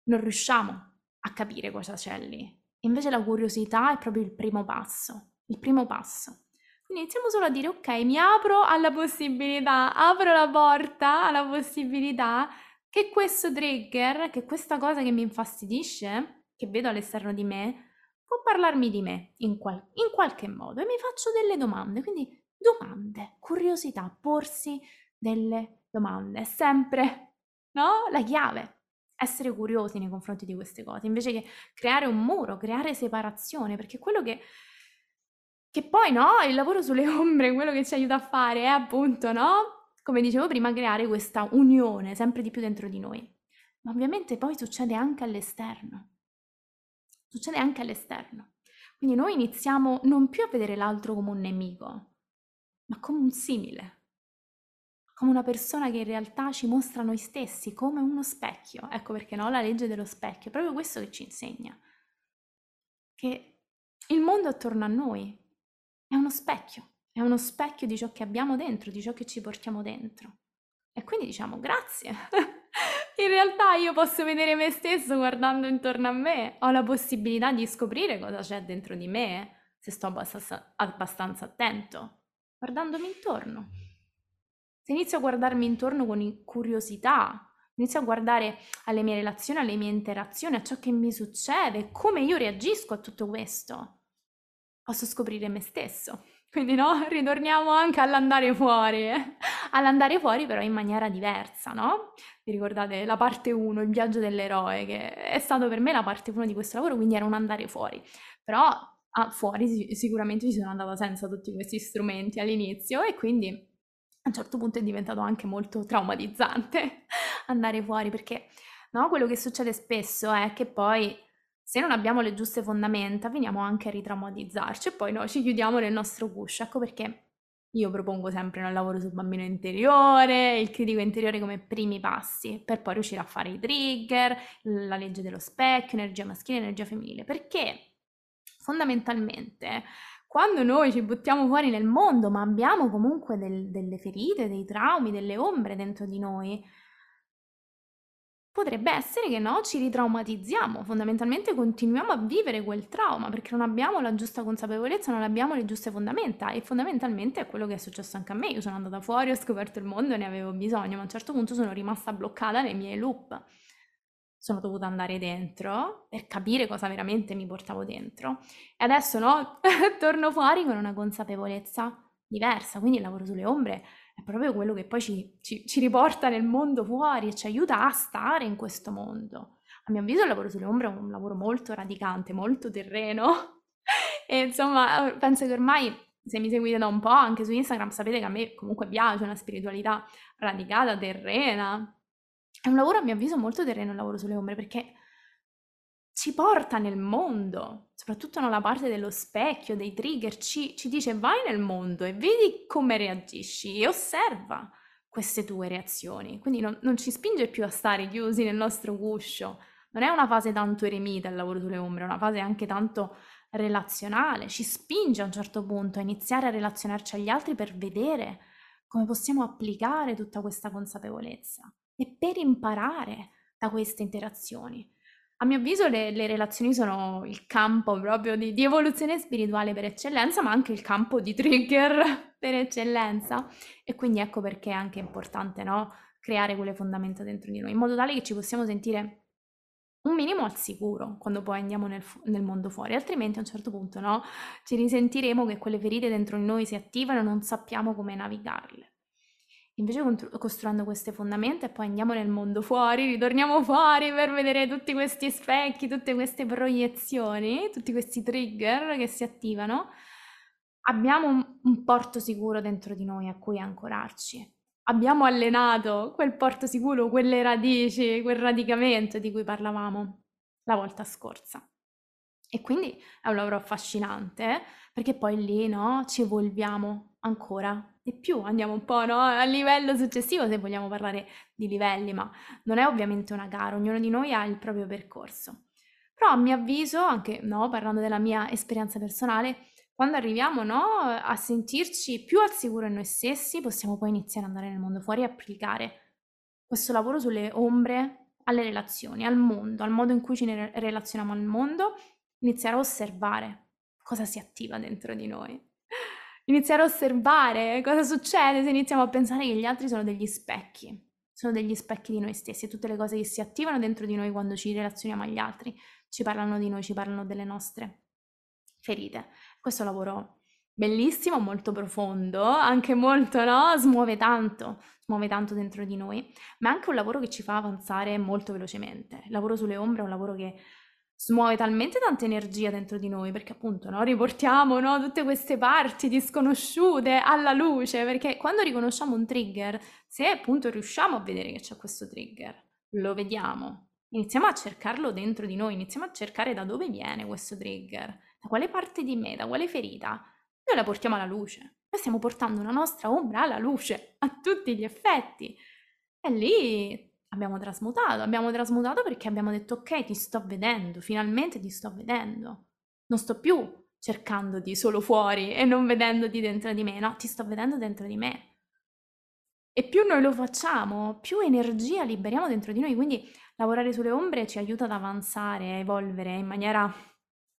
non riusciamo a capire cosa c'è lì. Invece la curiosità è proprio il primo passo, il primo passo. Quindi iniziamo solo a dire ok, mi apro alla possibilità, apro la porta alla possibilità che questo trigger, che questa cosa che mi infastidisce, che vedo all'esterno di me, può parlarmi di me in, qual- in qualche modo e mi faccio delle domande. Quindi domande, curiosità, porsi delle domande, è sempre no? la chiave. Essere curiosi nei confronti di queste cose, invece che creare un muro, creare separazione, perché quello che, che poi, no, il lavoro sulle ombre, quello che ci aiuta a fare è appunto, no? Come dicevo prima, creare questa unione sempre di più dentro di noi. Ma ovviamente poi succede anche all'esterno. Succede anche all'esterno. Quindi noi iniziamo non più a vedere l'altro come un nemico, ma come un simile, come una persona che in realtà ci mostra noi stessi, come uno specchio. Ecco perché no, la legge dello specchio, è proprio questo che ci insegna, che il mondo attorno a noi è uno specchio, è uno specchio di ciò che abbiamo dentro, di ciò che ci portiamo dentro. E quindi diciamo grazie. *laughs* in realtà io posso vedere me stesso guardando intorno a me, ho la possibilità di scoprire cosa c'è dentro di me se sto abbastanza, abbastanza attento, guardandomi intorno. Se inizio a guardarmi intorno con curiosità, inizio a guardare alle mie relazioni, alle mie interazioni, a ciò che mi succede, come io reagisco a tutto questo, posso scoprire me stesso. Quindi no, *laughs* ritorniamo anche all'andare fuori, eh? all'andare fuori però in maniera diversa, no? Vi ricordate la parte 1, il viaggio dell'eroe, che è stato per me la parte 1 di questo lavoro, quindi era un andare fuori. Però ah, fuori sicuramente ci sono andata senza tutti questi strumenti all'inizio e quindi a un certo punto è diventato anche molto traumatizzante *laughs* andare fuori perché no, quello che succede spesso è che poi se non abbiamo le giuste fondamenta, veniamo anche a ritraumatizzarci e poi no, ci chiudiamo nel nostro guscio. Ecco perché io propongo sempre nel lavoro sul bambino interiore, il critico interiore come primi passi, per poi riuscire a fare i trigger, la legge dello specchio, energia maschile, energia femminile, perché fondamentalmente quando noi ci buttiamo fuori nel mondo, ma abbiamo comunque del, delle ferite, dei traumi, delle ombre dentro di noi, potrebbe essere che no, ci ritraumatizziamo, fondamentalmente continuiamo a vivere quel trauma perché non abbiamo la giusta consapevolezza, non abbiamo le giuste fondamenta e fondamentalmente è quello che è successo anche a me. Io sono andata fuori, ho scoperto il mondo e ne avevo bisogno, ma a un certo punto sono rimasta bloccata nei miei loop. Sono dovuta andare dentro per capire cosa veramente mi portavo dentro e adesso no, *laughs* torno fuori con una consapevolezza diversa, quindi il lavoro sulle ombre è proprio quello che poi ci, ci, ci, riporta nel mondo fuori e ci aiuta a stare in questo mondo. A mio avviso il lavoro sulle ombre è un lavoro molto radicante, molto terreno *laughs* e insomma penso che ormai se mi seguite da un po' anche su Instagram sapete che a me comunque piace una spiritualità radicata, terrena. È un lavoro a mio avviso molto terreno il lavoro sulle ombre perché ci porta nel mondo, soprattutto nella parte dello specchio, dei trigger, ci, ci dice vai nel mondo e vedi come reagisci e osserva queste tue reazioni. Quindi non, non, ci spinge più a stare chiusi nel nostro guscio. Non è una fase tanto eremita il lavoro sulle ombre, è una fase anche tanto relazionale. Ci spinge a un certo punto a iniziare a relazionarci agli altri per vedere come possiamo applicare tutta questa consapevolezza e per imparare da queste interazioni. A mio avviso le, le relazioni sono il campo proprio di, di evoluzione spirituale per eccellenza, ma anche il campo di trigger *laughs* per eccellenza. E quindi ecco perché è anche importante, no? Creare quelle fondamenta dentro di noi, in modo tale che ci possiamo sentire un minimo al sicuro quando poi andiamo nel, nel, mondo fuori, altrimenti a un certo punto no, ci risentiremo che quelle ferite dentro di noi si attivano e non sappiamo come navigarle. Invece costruendo queste fondamenta e poi andiamo nel mondo fuori, ritorniamo fuori per vedere tutti questi specchi, tutte queste proiezioni, tutti questi trigger che si attivano, abbiamo un, porto sicuro dentro di noi a cui ancorarci. Abbiamo allenato quel porto sicuro, quelle radici, quel radicamento di cui parlavamo la volta scorsa. E quindi è un lavoro affascinante, perché poi lì no, ci evolviamo ancora di più, andiamo un po' no, a livello successivo se vogliamo parlare di livelli, ma non è ovviamente una gara, ognuno di noi ha il proprio percorso. Però a mio avviso, anche no, parlando della mia esperienza personale, quando arriviamo no, a sentirci più al sicuro in noi stessi, possiamo poi iniziare ad andare nel mondo fuori e applicare questo lavoro sulle ombre alle relazioni, al mondo, al modo in cui ci relazioniamo al mondo, iniziare a osservare cosa si attiva dentro di noi iniziare a osservare cosa succede se iniziamo a pensare che gli altri sono degli specchi, sono degli specchi di noi stessi e tutte le cose che si attivano dentro di noi quando ci relazioniamo agli altri ci parlano di noi, ci parlano delle nostre ferite. Questo lavoro bellissimo, molto profondo, anche molto, no? Smuove tanto, smuove tanto dentro di noi, ma è anche un lavoro che ci fa avanzare molto velocemente. Il lavoro sulle ombre è un lavoro che smuove talmente tanta energia dentro di noi, perché appunto no, riportiamo no, tutte queste parti disconosciute alla luce, perché quando riconosciamo un trigger, se appunto riusciamo a vedere che c'è questo trigger, lo vediamo, iniziamo a cercarlo dentro di noi, iniziamo a cercare da dove viene questo trigger, da quale parte di me, da quale ferita, noi la portiamo alla luce. Noi stiamo portando una nostra ombra alla luce, a tutti gli effetti. E lì abbiamo trasmutato, abbiamo trasmutato perché abbiamo detto ok, ti sto vedendo, finalmente ti sto vedendo. Non sto più cercandoti solo fuori e non vedendoti dentro di me, no, ti sto vedendo dentro di me. E più noi lo facciamo, più energia liberiamo dentro di noi, quindi lavorare sulle ombre ci aiuta ad avanzare, a evolvere in maniera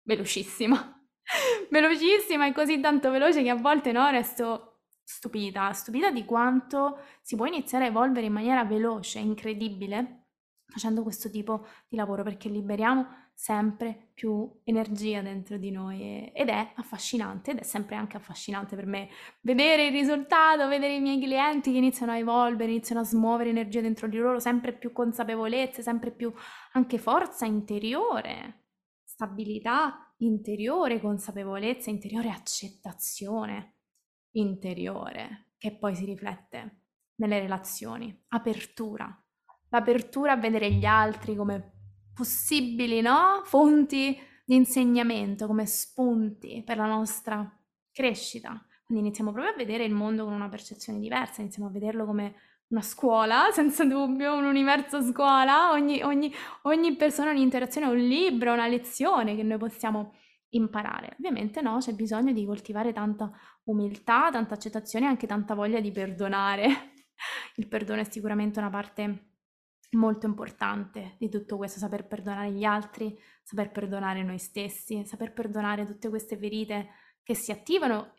velocissima. *laughs* velocissima e così tanto veloce che a volte no, resto stupita, stupita di quanto si può iniziare a evolvere in maniera veloce, incredibile, facendo questo tipo di lavoro, perché liberiamo sempre più energia dentro di noi ed è affascinante ed è sempre anche affascinante per me vedere il risultato, vedere i miei clienti che iniziano a evolvere, iniziano a smuovere energia dentro di loro, sempre più consapevolezze, sempre più anche forza interiore, stabilità interiore, consapevolezza interiore, accettazione interiore che poi si riflette nelle relazioni, apertura, l'apertura a vedere gli altri come possibili no? fonti di insegnamento, come spunti per la nostra crescita. Quindi iniziamo proprio a vedere il mondo con una percezione diversa, iniziamo a vederlo come una scuola, *laughs* senza dubbio, un universo scuola, ogni, ogni, ogni persona un'interazione, un libro, una lezione che noi possiamo imparare. Ovviamente no, c'è bisogno di coltivare tanta umiltà, tanta accettazione e anche tanta voglia di perdonare. *laughs* Il perdono è sicuramente una parte molto importante di tutto questo, saper perdonare gli altri, saper perdonare noi stessi, saper perdonare tutte queste ferite che si attivano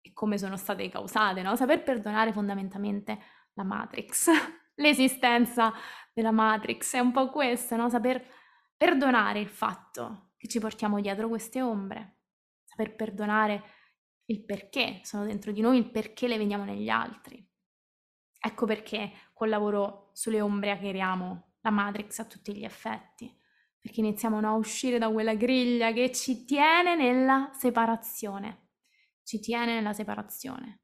e come sono state causate, no? Saper perdonare fondamentalmente la Matrix, *laughs* l'esistenza della Matrix è un po' questo, no? Saper perdonare il fatto che ci portiamo dietro queste ombre, saper perdonare il perché sono dentro di noi, il perché le vediamo negli altri. Ecco perché col lavoro sulle ombre hackeriamo la Matrix a tutti gli effetti, perché iniziamo a uscire da quella griglia che ci tiene nella separazione, ci tiene nella separazione.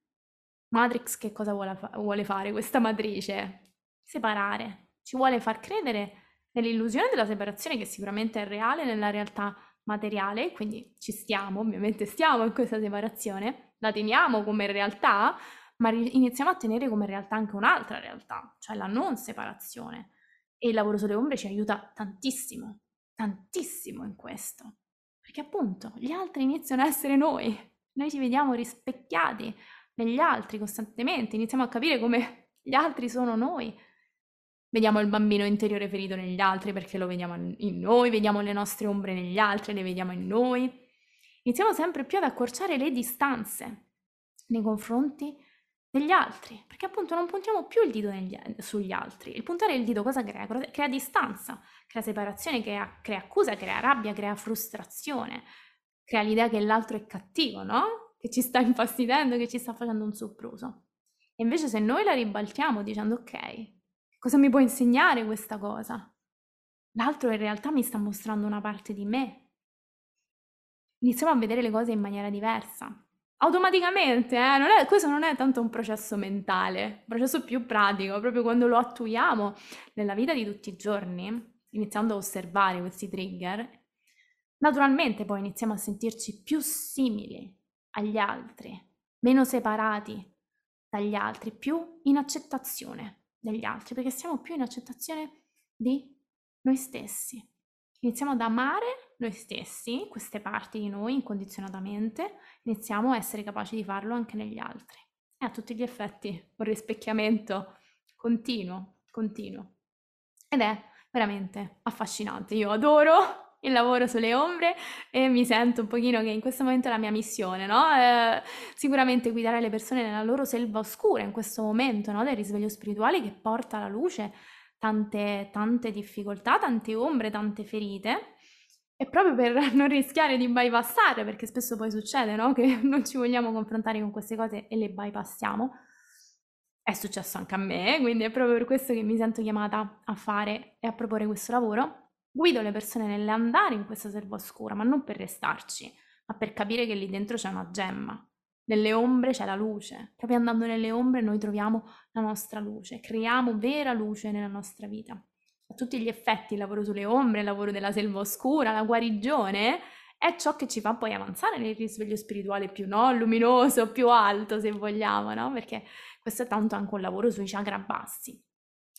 Matrix che cosa vuole fare questa matrice? Separare, ci vuole far credere nell'illusione della separazione che sicuramente è reale nella realtà materiale, quindi ci stiamo, ovviamente stiamo in questa separazione, la teniamo come realtà, ma iniziamo a tenere come realtà anche un'altra realtà, cioè la non separazione. E il lavoro sulle ombre ci aiuta tantissimo, tantissimo in questo, perché appunto gli altri iniziano a essere noi, noi ci vediamo rispecchiati negli altri costantemente, iniziamo a capire come gli altri sono noi, Vediamo il bambino interiore ferito negli altri perché lo vediamo in noi, vediamo le nostre ombre negli altri, le vediamo in noi. Iniziamo sempre più ad accorciare le distanze nei confronti degli altri, perché appunto non puntiamo più il dito negli, sugli altri. Il puntare il dito cosa crea? Crea distanza, crea separazione, crea, crea accusa, crea rabbia, crea frustrazione, crea l'idea che l'altro è cattivo, no? Che ci sta infastidendo, che ci sta facendo un sopruso. E invece se noi la ribaltiamo dicendo ok, Cosa mi può insegnare questa cosa? L'altro in realtà mi sta mostrando una parte di me. Iniziamo a vedere le cose in maniera diversa. Automaticamente, eh? non è, questo non è tanto un processo mentale, un processo più pratico, proprio quando lo attuiamo nella vita di tutti i giorni, iniziando a osservare questi trigger, naturalmente poi iniziamo a sentirci più simili agli altri, meno separati dagli altri, più in accettazione degli altri, perché siamo più in accettazione di noi stessi. Iniziamo ad amare noi stessi, queste parti di noi incondizionatamente, iniziamo a essere capaci di farlo anche negli altri. E a tutti gli effetti un rispecchiamento continuo, continuo. Ed è veramente affascinante. Io adoro il lavoro sulle ombre e mi sento un pochino che in questo momento è la mia missione, no? Eh, sicuramente guidare le persone nella loro selva oscura in questo momento, no? Del risveglio spirituale che porta alla luce tante, tante difficoltà, tante ombre, tante ferite E proprio per *laughs* non rischiare di bypassare, perché spesso poi succede, no? Che *laughs* non ci vogliamo confrontare con queste cose e le bypassiamo. È successo anche a me, quindi è proprio per questo che mi sento chiamata a fare e a proporre questo lavoro. Guido le persone nell'andare in questa selva oscura, ma non per restarci, ma per capire che lì dentro c'è una gemma. Nelle ombre c'è la luce. Proprio andando nelle ombre noi troviamo la nostra luce, creiamo vera luce nella nostra vita. A tutti gli effetti il lavoro sulle ombre, il lavoro della selva oscura, la guarigione è ciò che ci fa poi avanzare nel risveglio spirituale più no? luminoso, più alto se vogliamo, no? Perché questo è tanto anche un lavoro sui chakra bassi.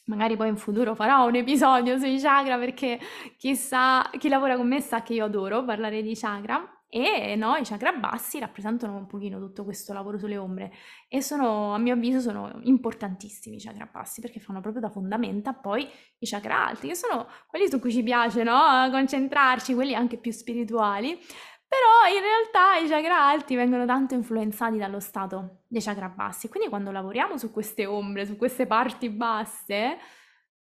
Magari poi in futuro farò un episodio sui chakra perché chissà chi lavora con me sa che io adoro parlare di chakra e no, i chakra bassi rappresentano un pochino tutto questo lavoro sulle ombre e sono, a mio avviso, sono importantissimi i chakra bassi perché fanno proprio da fondamenta poi i chakra alti, che sono quelli su cui ci piace, no? Concentrarci, quelli anche più spirituali. Però in realtà i chakra alti vengono tanto influenzati dallo stato dei chakra bassi. Quindi quando lavoriamo su queste ombre, su queste parti basse,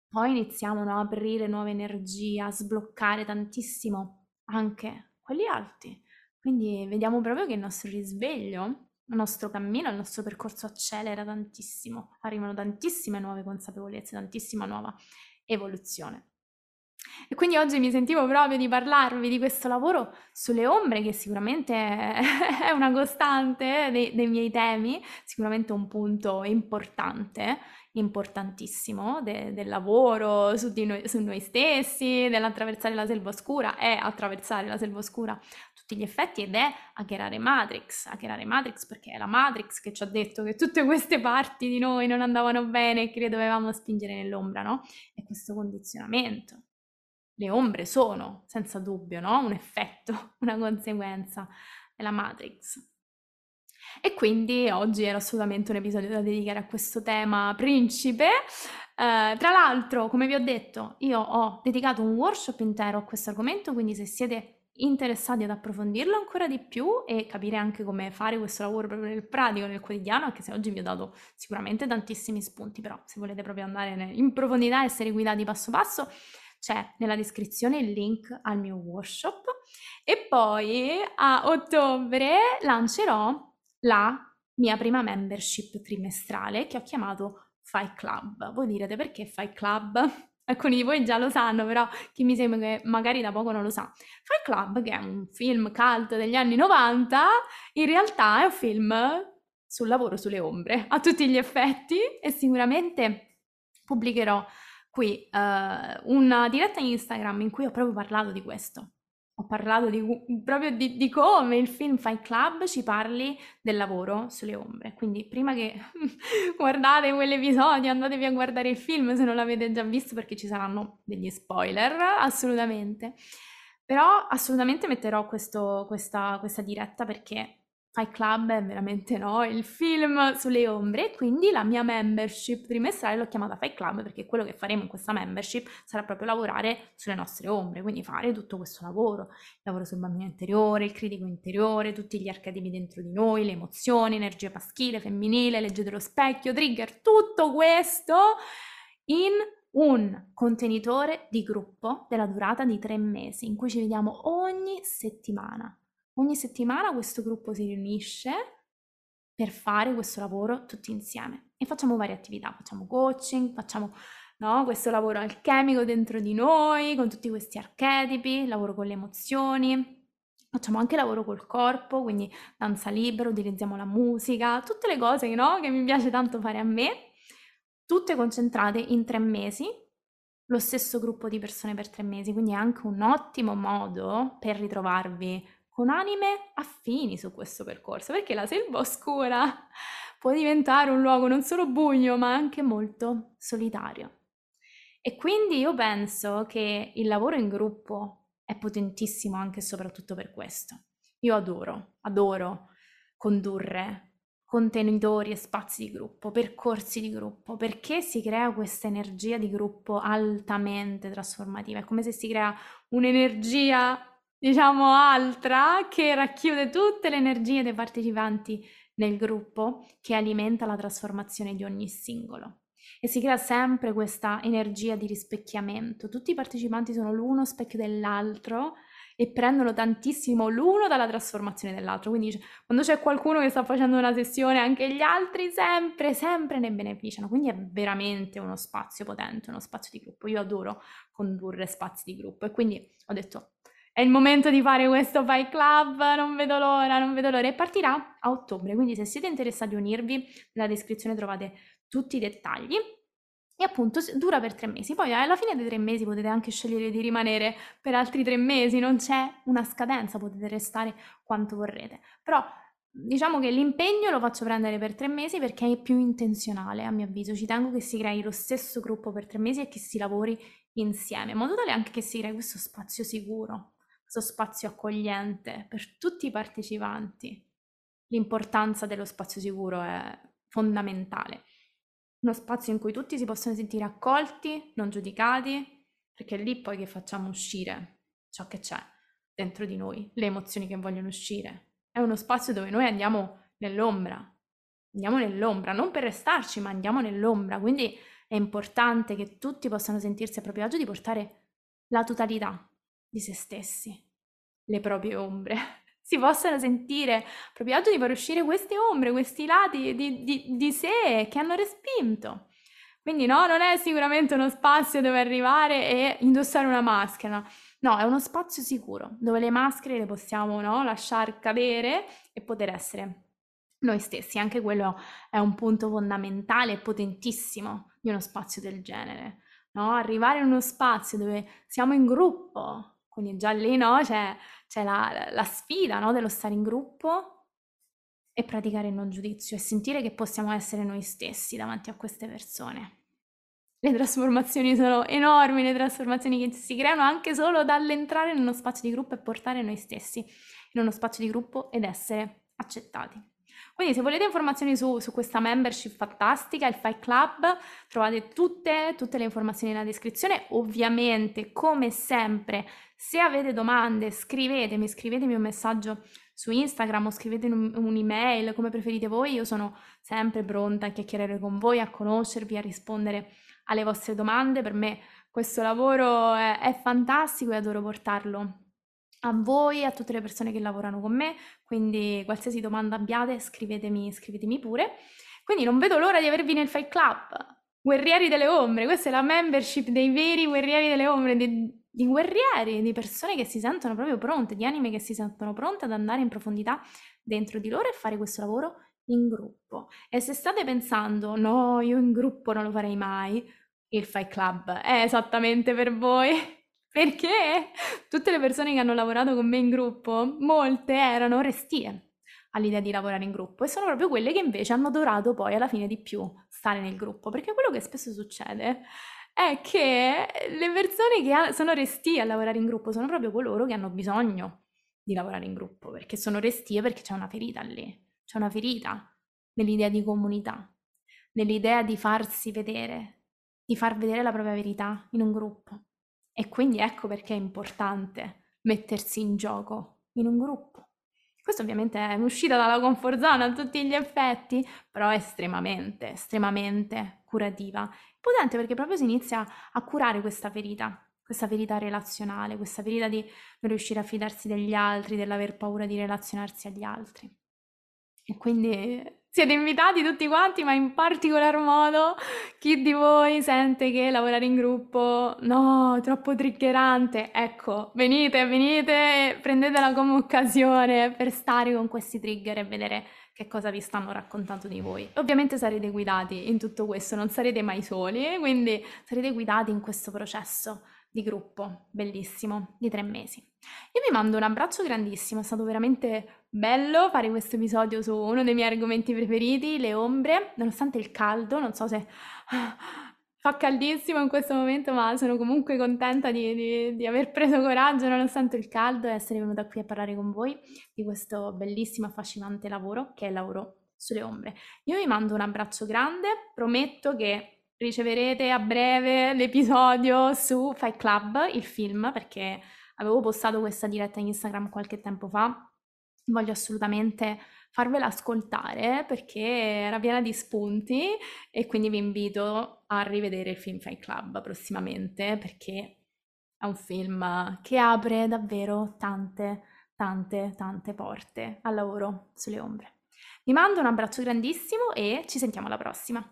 poi iniziamo no, a aprire nuove energie, a sbloccare tantissimo anche quelli alti. Quindi vediamo proprio che il nostro risveglio, il nostro cammino, il nostro percorso accelera tantissimo, arrivano tantissime nuove consapevolezze, tantissima nuova evoluzione. E quindi oggi mi sentivo proprio di parlarvi di questo lavoro sulle ombre, che sicuramente è una costante dei, dei miei temi, sicuramente un punto importante importantissimo de- del lavoro su, noi, su noi stessi, dell'attraversare la selva oscura, è attraversare la selva oscura tutti gli effetti ed è hackerare Matrix, hackerare Matrix perché è la Matrix che ci ha detto che tutte queste parti di noi non andavano bene e che le dovevamo spingere nell'ombra, no? E questo condizionamento. Le ombre sono, senza dubbio, no? Un effetto, *laughs* una conseguenza della Matrix. E quindi oggi era assolutamente un episodio da dedicare a questo tema principe. Eh, tra l'altro, come vi ho detto, io ho dedicato un workshop intero a questo argomento, quindi se siete interessati ad approfondirlo ancora di più e capire anche come fare questo lavoro proprio nel pratico, nel quotidiano, anche se oggi vi ho dato sicuramente tantissimi spunti, però se volete proprio andare in profondità e essere guidati passo passo, c'è nella descrizione il link al mio workshop e poi a ottobre lancerò la mia prima membership trimestrale che ho chiamato Fight Club. Voi direte perché Fight Club? *laughs* Alcuni di voi già lo sanno, però chi mi segue magari da poco non lo sa. Fight Club, che è un film cult degli anni 90, in realtà è un film sul lavoro sulle ombre, a tutti gli effetti, e sicuramente pubblicherò qui uh, una diretta Instagram in cui ho proprio parlato di questo ho parlato di, proprio di, di, come il film Fight Club ci parli del lavoro sulle ombre. Quindi prima che *laughs* guardate quell'episodio andatevi a guardare il film se non l'avete già visto perché ci saranno degli spoiler, assolutamente. Però assolutamente metterò questo, questa, questa diretta perché Fight Club è veramente no, il film sulle ombre, quindi la mia membership trimestrale l'ho chiamata Fight Club perché quello che faremo in questa membership sarà proprio lavorare sulle nostre ombre, quindi fare tutto questo lavoro, il lavoro sul bambino interiore, il critico interiore, tutti gli archetipi dentro di noi, le emozioni, energia maschile, femminile, legge dello specchio, trigger, tutto questo in un contenitore di gruppo della durata di tre mesi in cui ci vediamo ogni settimana Ogni settimana questo gruppo si riunisce per fare questo lavoro tutti insieme. E facciamo varie attività, facciamo coaching, facciamo no, questo lavoro alchemico dentro di noi, con tutti questi archetipi, lavoro con le emozioni, facciamo anche lavoro col corpo, quindi danza libera, utilizziamo la musica, tutte le cose no, che mi piace tanto fare a me, tutte concentrate in tre mesi, lo stesso gruppo di persone per tre mesi, quindi è anche un ottimo modo per ritrovarvi con anime affini su questo percorso, perché la selva oscura *laughs* può diventare un luogo non solo buio, ma anche molto solitario. E quindi io penso che il lavoro in gruppo è potentissimo anche e soprattutto per questo. Io adoro, adoro condurre contenitori e spazi di gruppo, percorsi di gruppo, perché si crea questa energia di gruppo altamente trasformativa. È come se si crea un'energia diciamo, altra che racchiude tutte le energie dei partecipanti nel gruppo che alimenta la trasformazione di ogni singolo. E si crea sempre questa energia di rispecchiamento. Tutti i partecipanti sono l'uno specchio dell'altro e prendono tantissimo l'uno dalla trasformazione dell'altro. Quindi quando c'è qualcuno che sta facendo una sessione, anche gli altri sempre, sempre ne beneficiano. Quindi è veramente uno spazio potente, uno spazio di gruppo. Io adoro condurre spazi di gruppo e quindi ho detto è il momento di fare questo Fight Club, non vedo l'ora, non vedo l'ora. E partirà a ottobre, quindi se siete interessati a unirvi, nella descrizione trovate tutti i dettagli. E appunto dura per tre mesi. Poi alla fine dei tre mesi potete anche scegliere di rimanere per altri tre mesi, non c'è una scadenza, potete restare quanto vorrete. Però diciamo che l'impegno lo faccio prendere per tre mesi perché è più intenzionale, a mio avviso. Ci tengo che si crei lo stesso gruppo per tre mesi e che si lavori insieme, in modo tale anche che si crei questo spazio sicuro questo spazio accogliente per tutti i partecipanti. L'importanza dello spazio sicuro è fondamentale. Uno spazio in cui tutti si possono sentire accolti, non giudicati, perché è lì poi che facciamo uscire ciò che c'è dentro di noi, le emozioni che vogliono uscire. È uno spazio dove noi andiamo nell'ombra, andiamo nell'ombra, non per restarci, ma andiamo nell'ombra. Quindi è importante che tutti possano sentirsi a proprio agio di portare la totalità di se stessi, le proprie ombre. *laughs* Si possano sentire proprio agio di far uscire queste ombre, questi lati di, di, di sé che hanno respinto. Quindi no, non è sicuramente uno spazio dove arrivare e indossare una maschera. No, è uno spazio sicuro dove le maschere le possiamo no, lasciar cadere e poter essere noi stessi. Anche quello è un punto fondamentale e potentissimo di uno spazio del genere. No? Arrivare in uno spazio dove siamo in gruppo, quindi già lì no, c'è, c'è la, la, sfida no, dello stare in gruppo e praticare il non giudizio e sentire che possiamo essere noi stessi davanti a queste persone. Le trasformazioni sono enormi, le trasformazioni che si creano anche solo dall'entrare in uno spazio di gruppo e portare noi stessi in uno spazio di gruppo ed essere accettati. Quindi se volete informazioni su, su, questa membership fantastica, il Fight Club, trovate tutte, tutte le informazioni nella descrizione. Ovviamente, come sempre, se avete domande, scrivetemi, scrivetemi un messaggio su Instagram o scrivetemi un, un'email, come preferite voi. Io sono sempre pronta a chiacchierare con voi, a conoscervi, a rispondere alle vostre domande. Per me questo lavoro è, è fantastico e adoro portarlo a voi, a tutte le persone che lavorano con me, quindi qualsiasi domanda abbiate scrivetemi, scrivetemi pure. Quindi non vedo l'ora di avervi nel Fight Club. Guerrieri delle ombre, questa è la membership dei veri guerrieri delle ombre, di, di guerrieri, di persone che si sentono proprio pronte, di anime che si sentono pronte ad andare in profondità dentro di loro e fare questo lavoro in gruppo. E se state pensando, no, io in gruppo non lo farei mai, il Fight Club è esattamente per voi. Perché tutte le persone che hanno lavorato con me in gruppo, molte erano restie all'idea di lavorare in gruppo e sono proprio quelle che invece hanno adorato poi alla fine di più stare nel gruppo, perché quello che spesso succede è che le persone che sono restie a lavorare in gruppo sono proprio coloro che hanno bisogno di lavorare in gruppo, perché sono restie perché c'è una ferita lì, c'è una ferita nell'idea di comunità, nell'idea di farsi vedere, di far vedere la propria verità in un gruppo. E quindi ecco perché è importante mettersi in gioco in un gruppo. Questo ovviamente è un'uscita dalla comfort zone a tutti gli effetti, però è estremamente, estremamente curativa. Potente perché proprio si inizia a curare questa ferita, questa ferita relazionale, questa ferita di non riuscire a fidarsi degli altri, dell'aver paura di relazionarsi agli altri. E quindi siete invitati tutti quanti, ma in particolar modo chi di voi sente che lavorare in gruppo, no, troppo triggerante. Ecco, venite, venite, prendetela come occasione per stare con questi trigger e vedere che cosa vi stanno raccontando di voi. Ovviamente sarete guidati in tutto questo, non sarete mai soli, quindi sarete guidati in questo processo di gruppo, bellissimo, di tre mesi. Io vi mando un abbraccio grandissimo, è stato veramente bello fare questo episodio su uno dei miei argomenti preferiti, le ombre, nonostante il caldo, non so se *laughs* fa caldissimo in questo momento, ma sono comunque contenta di, di, di, aver preso coraggio nonostante il caldo e essere venuta qui a parlare con voi di questo bellissimo, affascinante lavoro che è il lavoro sulle ombre. Io vi mando un abbraccio grande, prometto che riceverete a breve l'episodio su Fight Club, il film, perché avevo postato questa diretta in Instagram qualche tempo fa voglio assolutamente farvela ascoltare perché era piena di spunti e quindi vi invito a rivedere il film Fight Club prossimamente perché è un film che apre davvero tante, tante, tante porte al lavoro sulle ombre. Vi mando un abbraccio grandissimo e ci sentiamo alla prossima.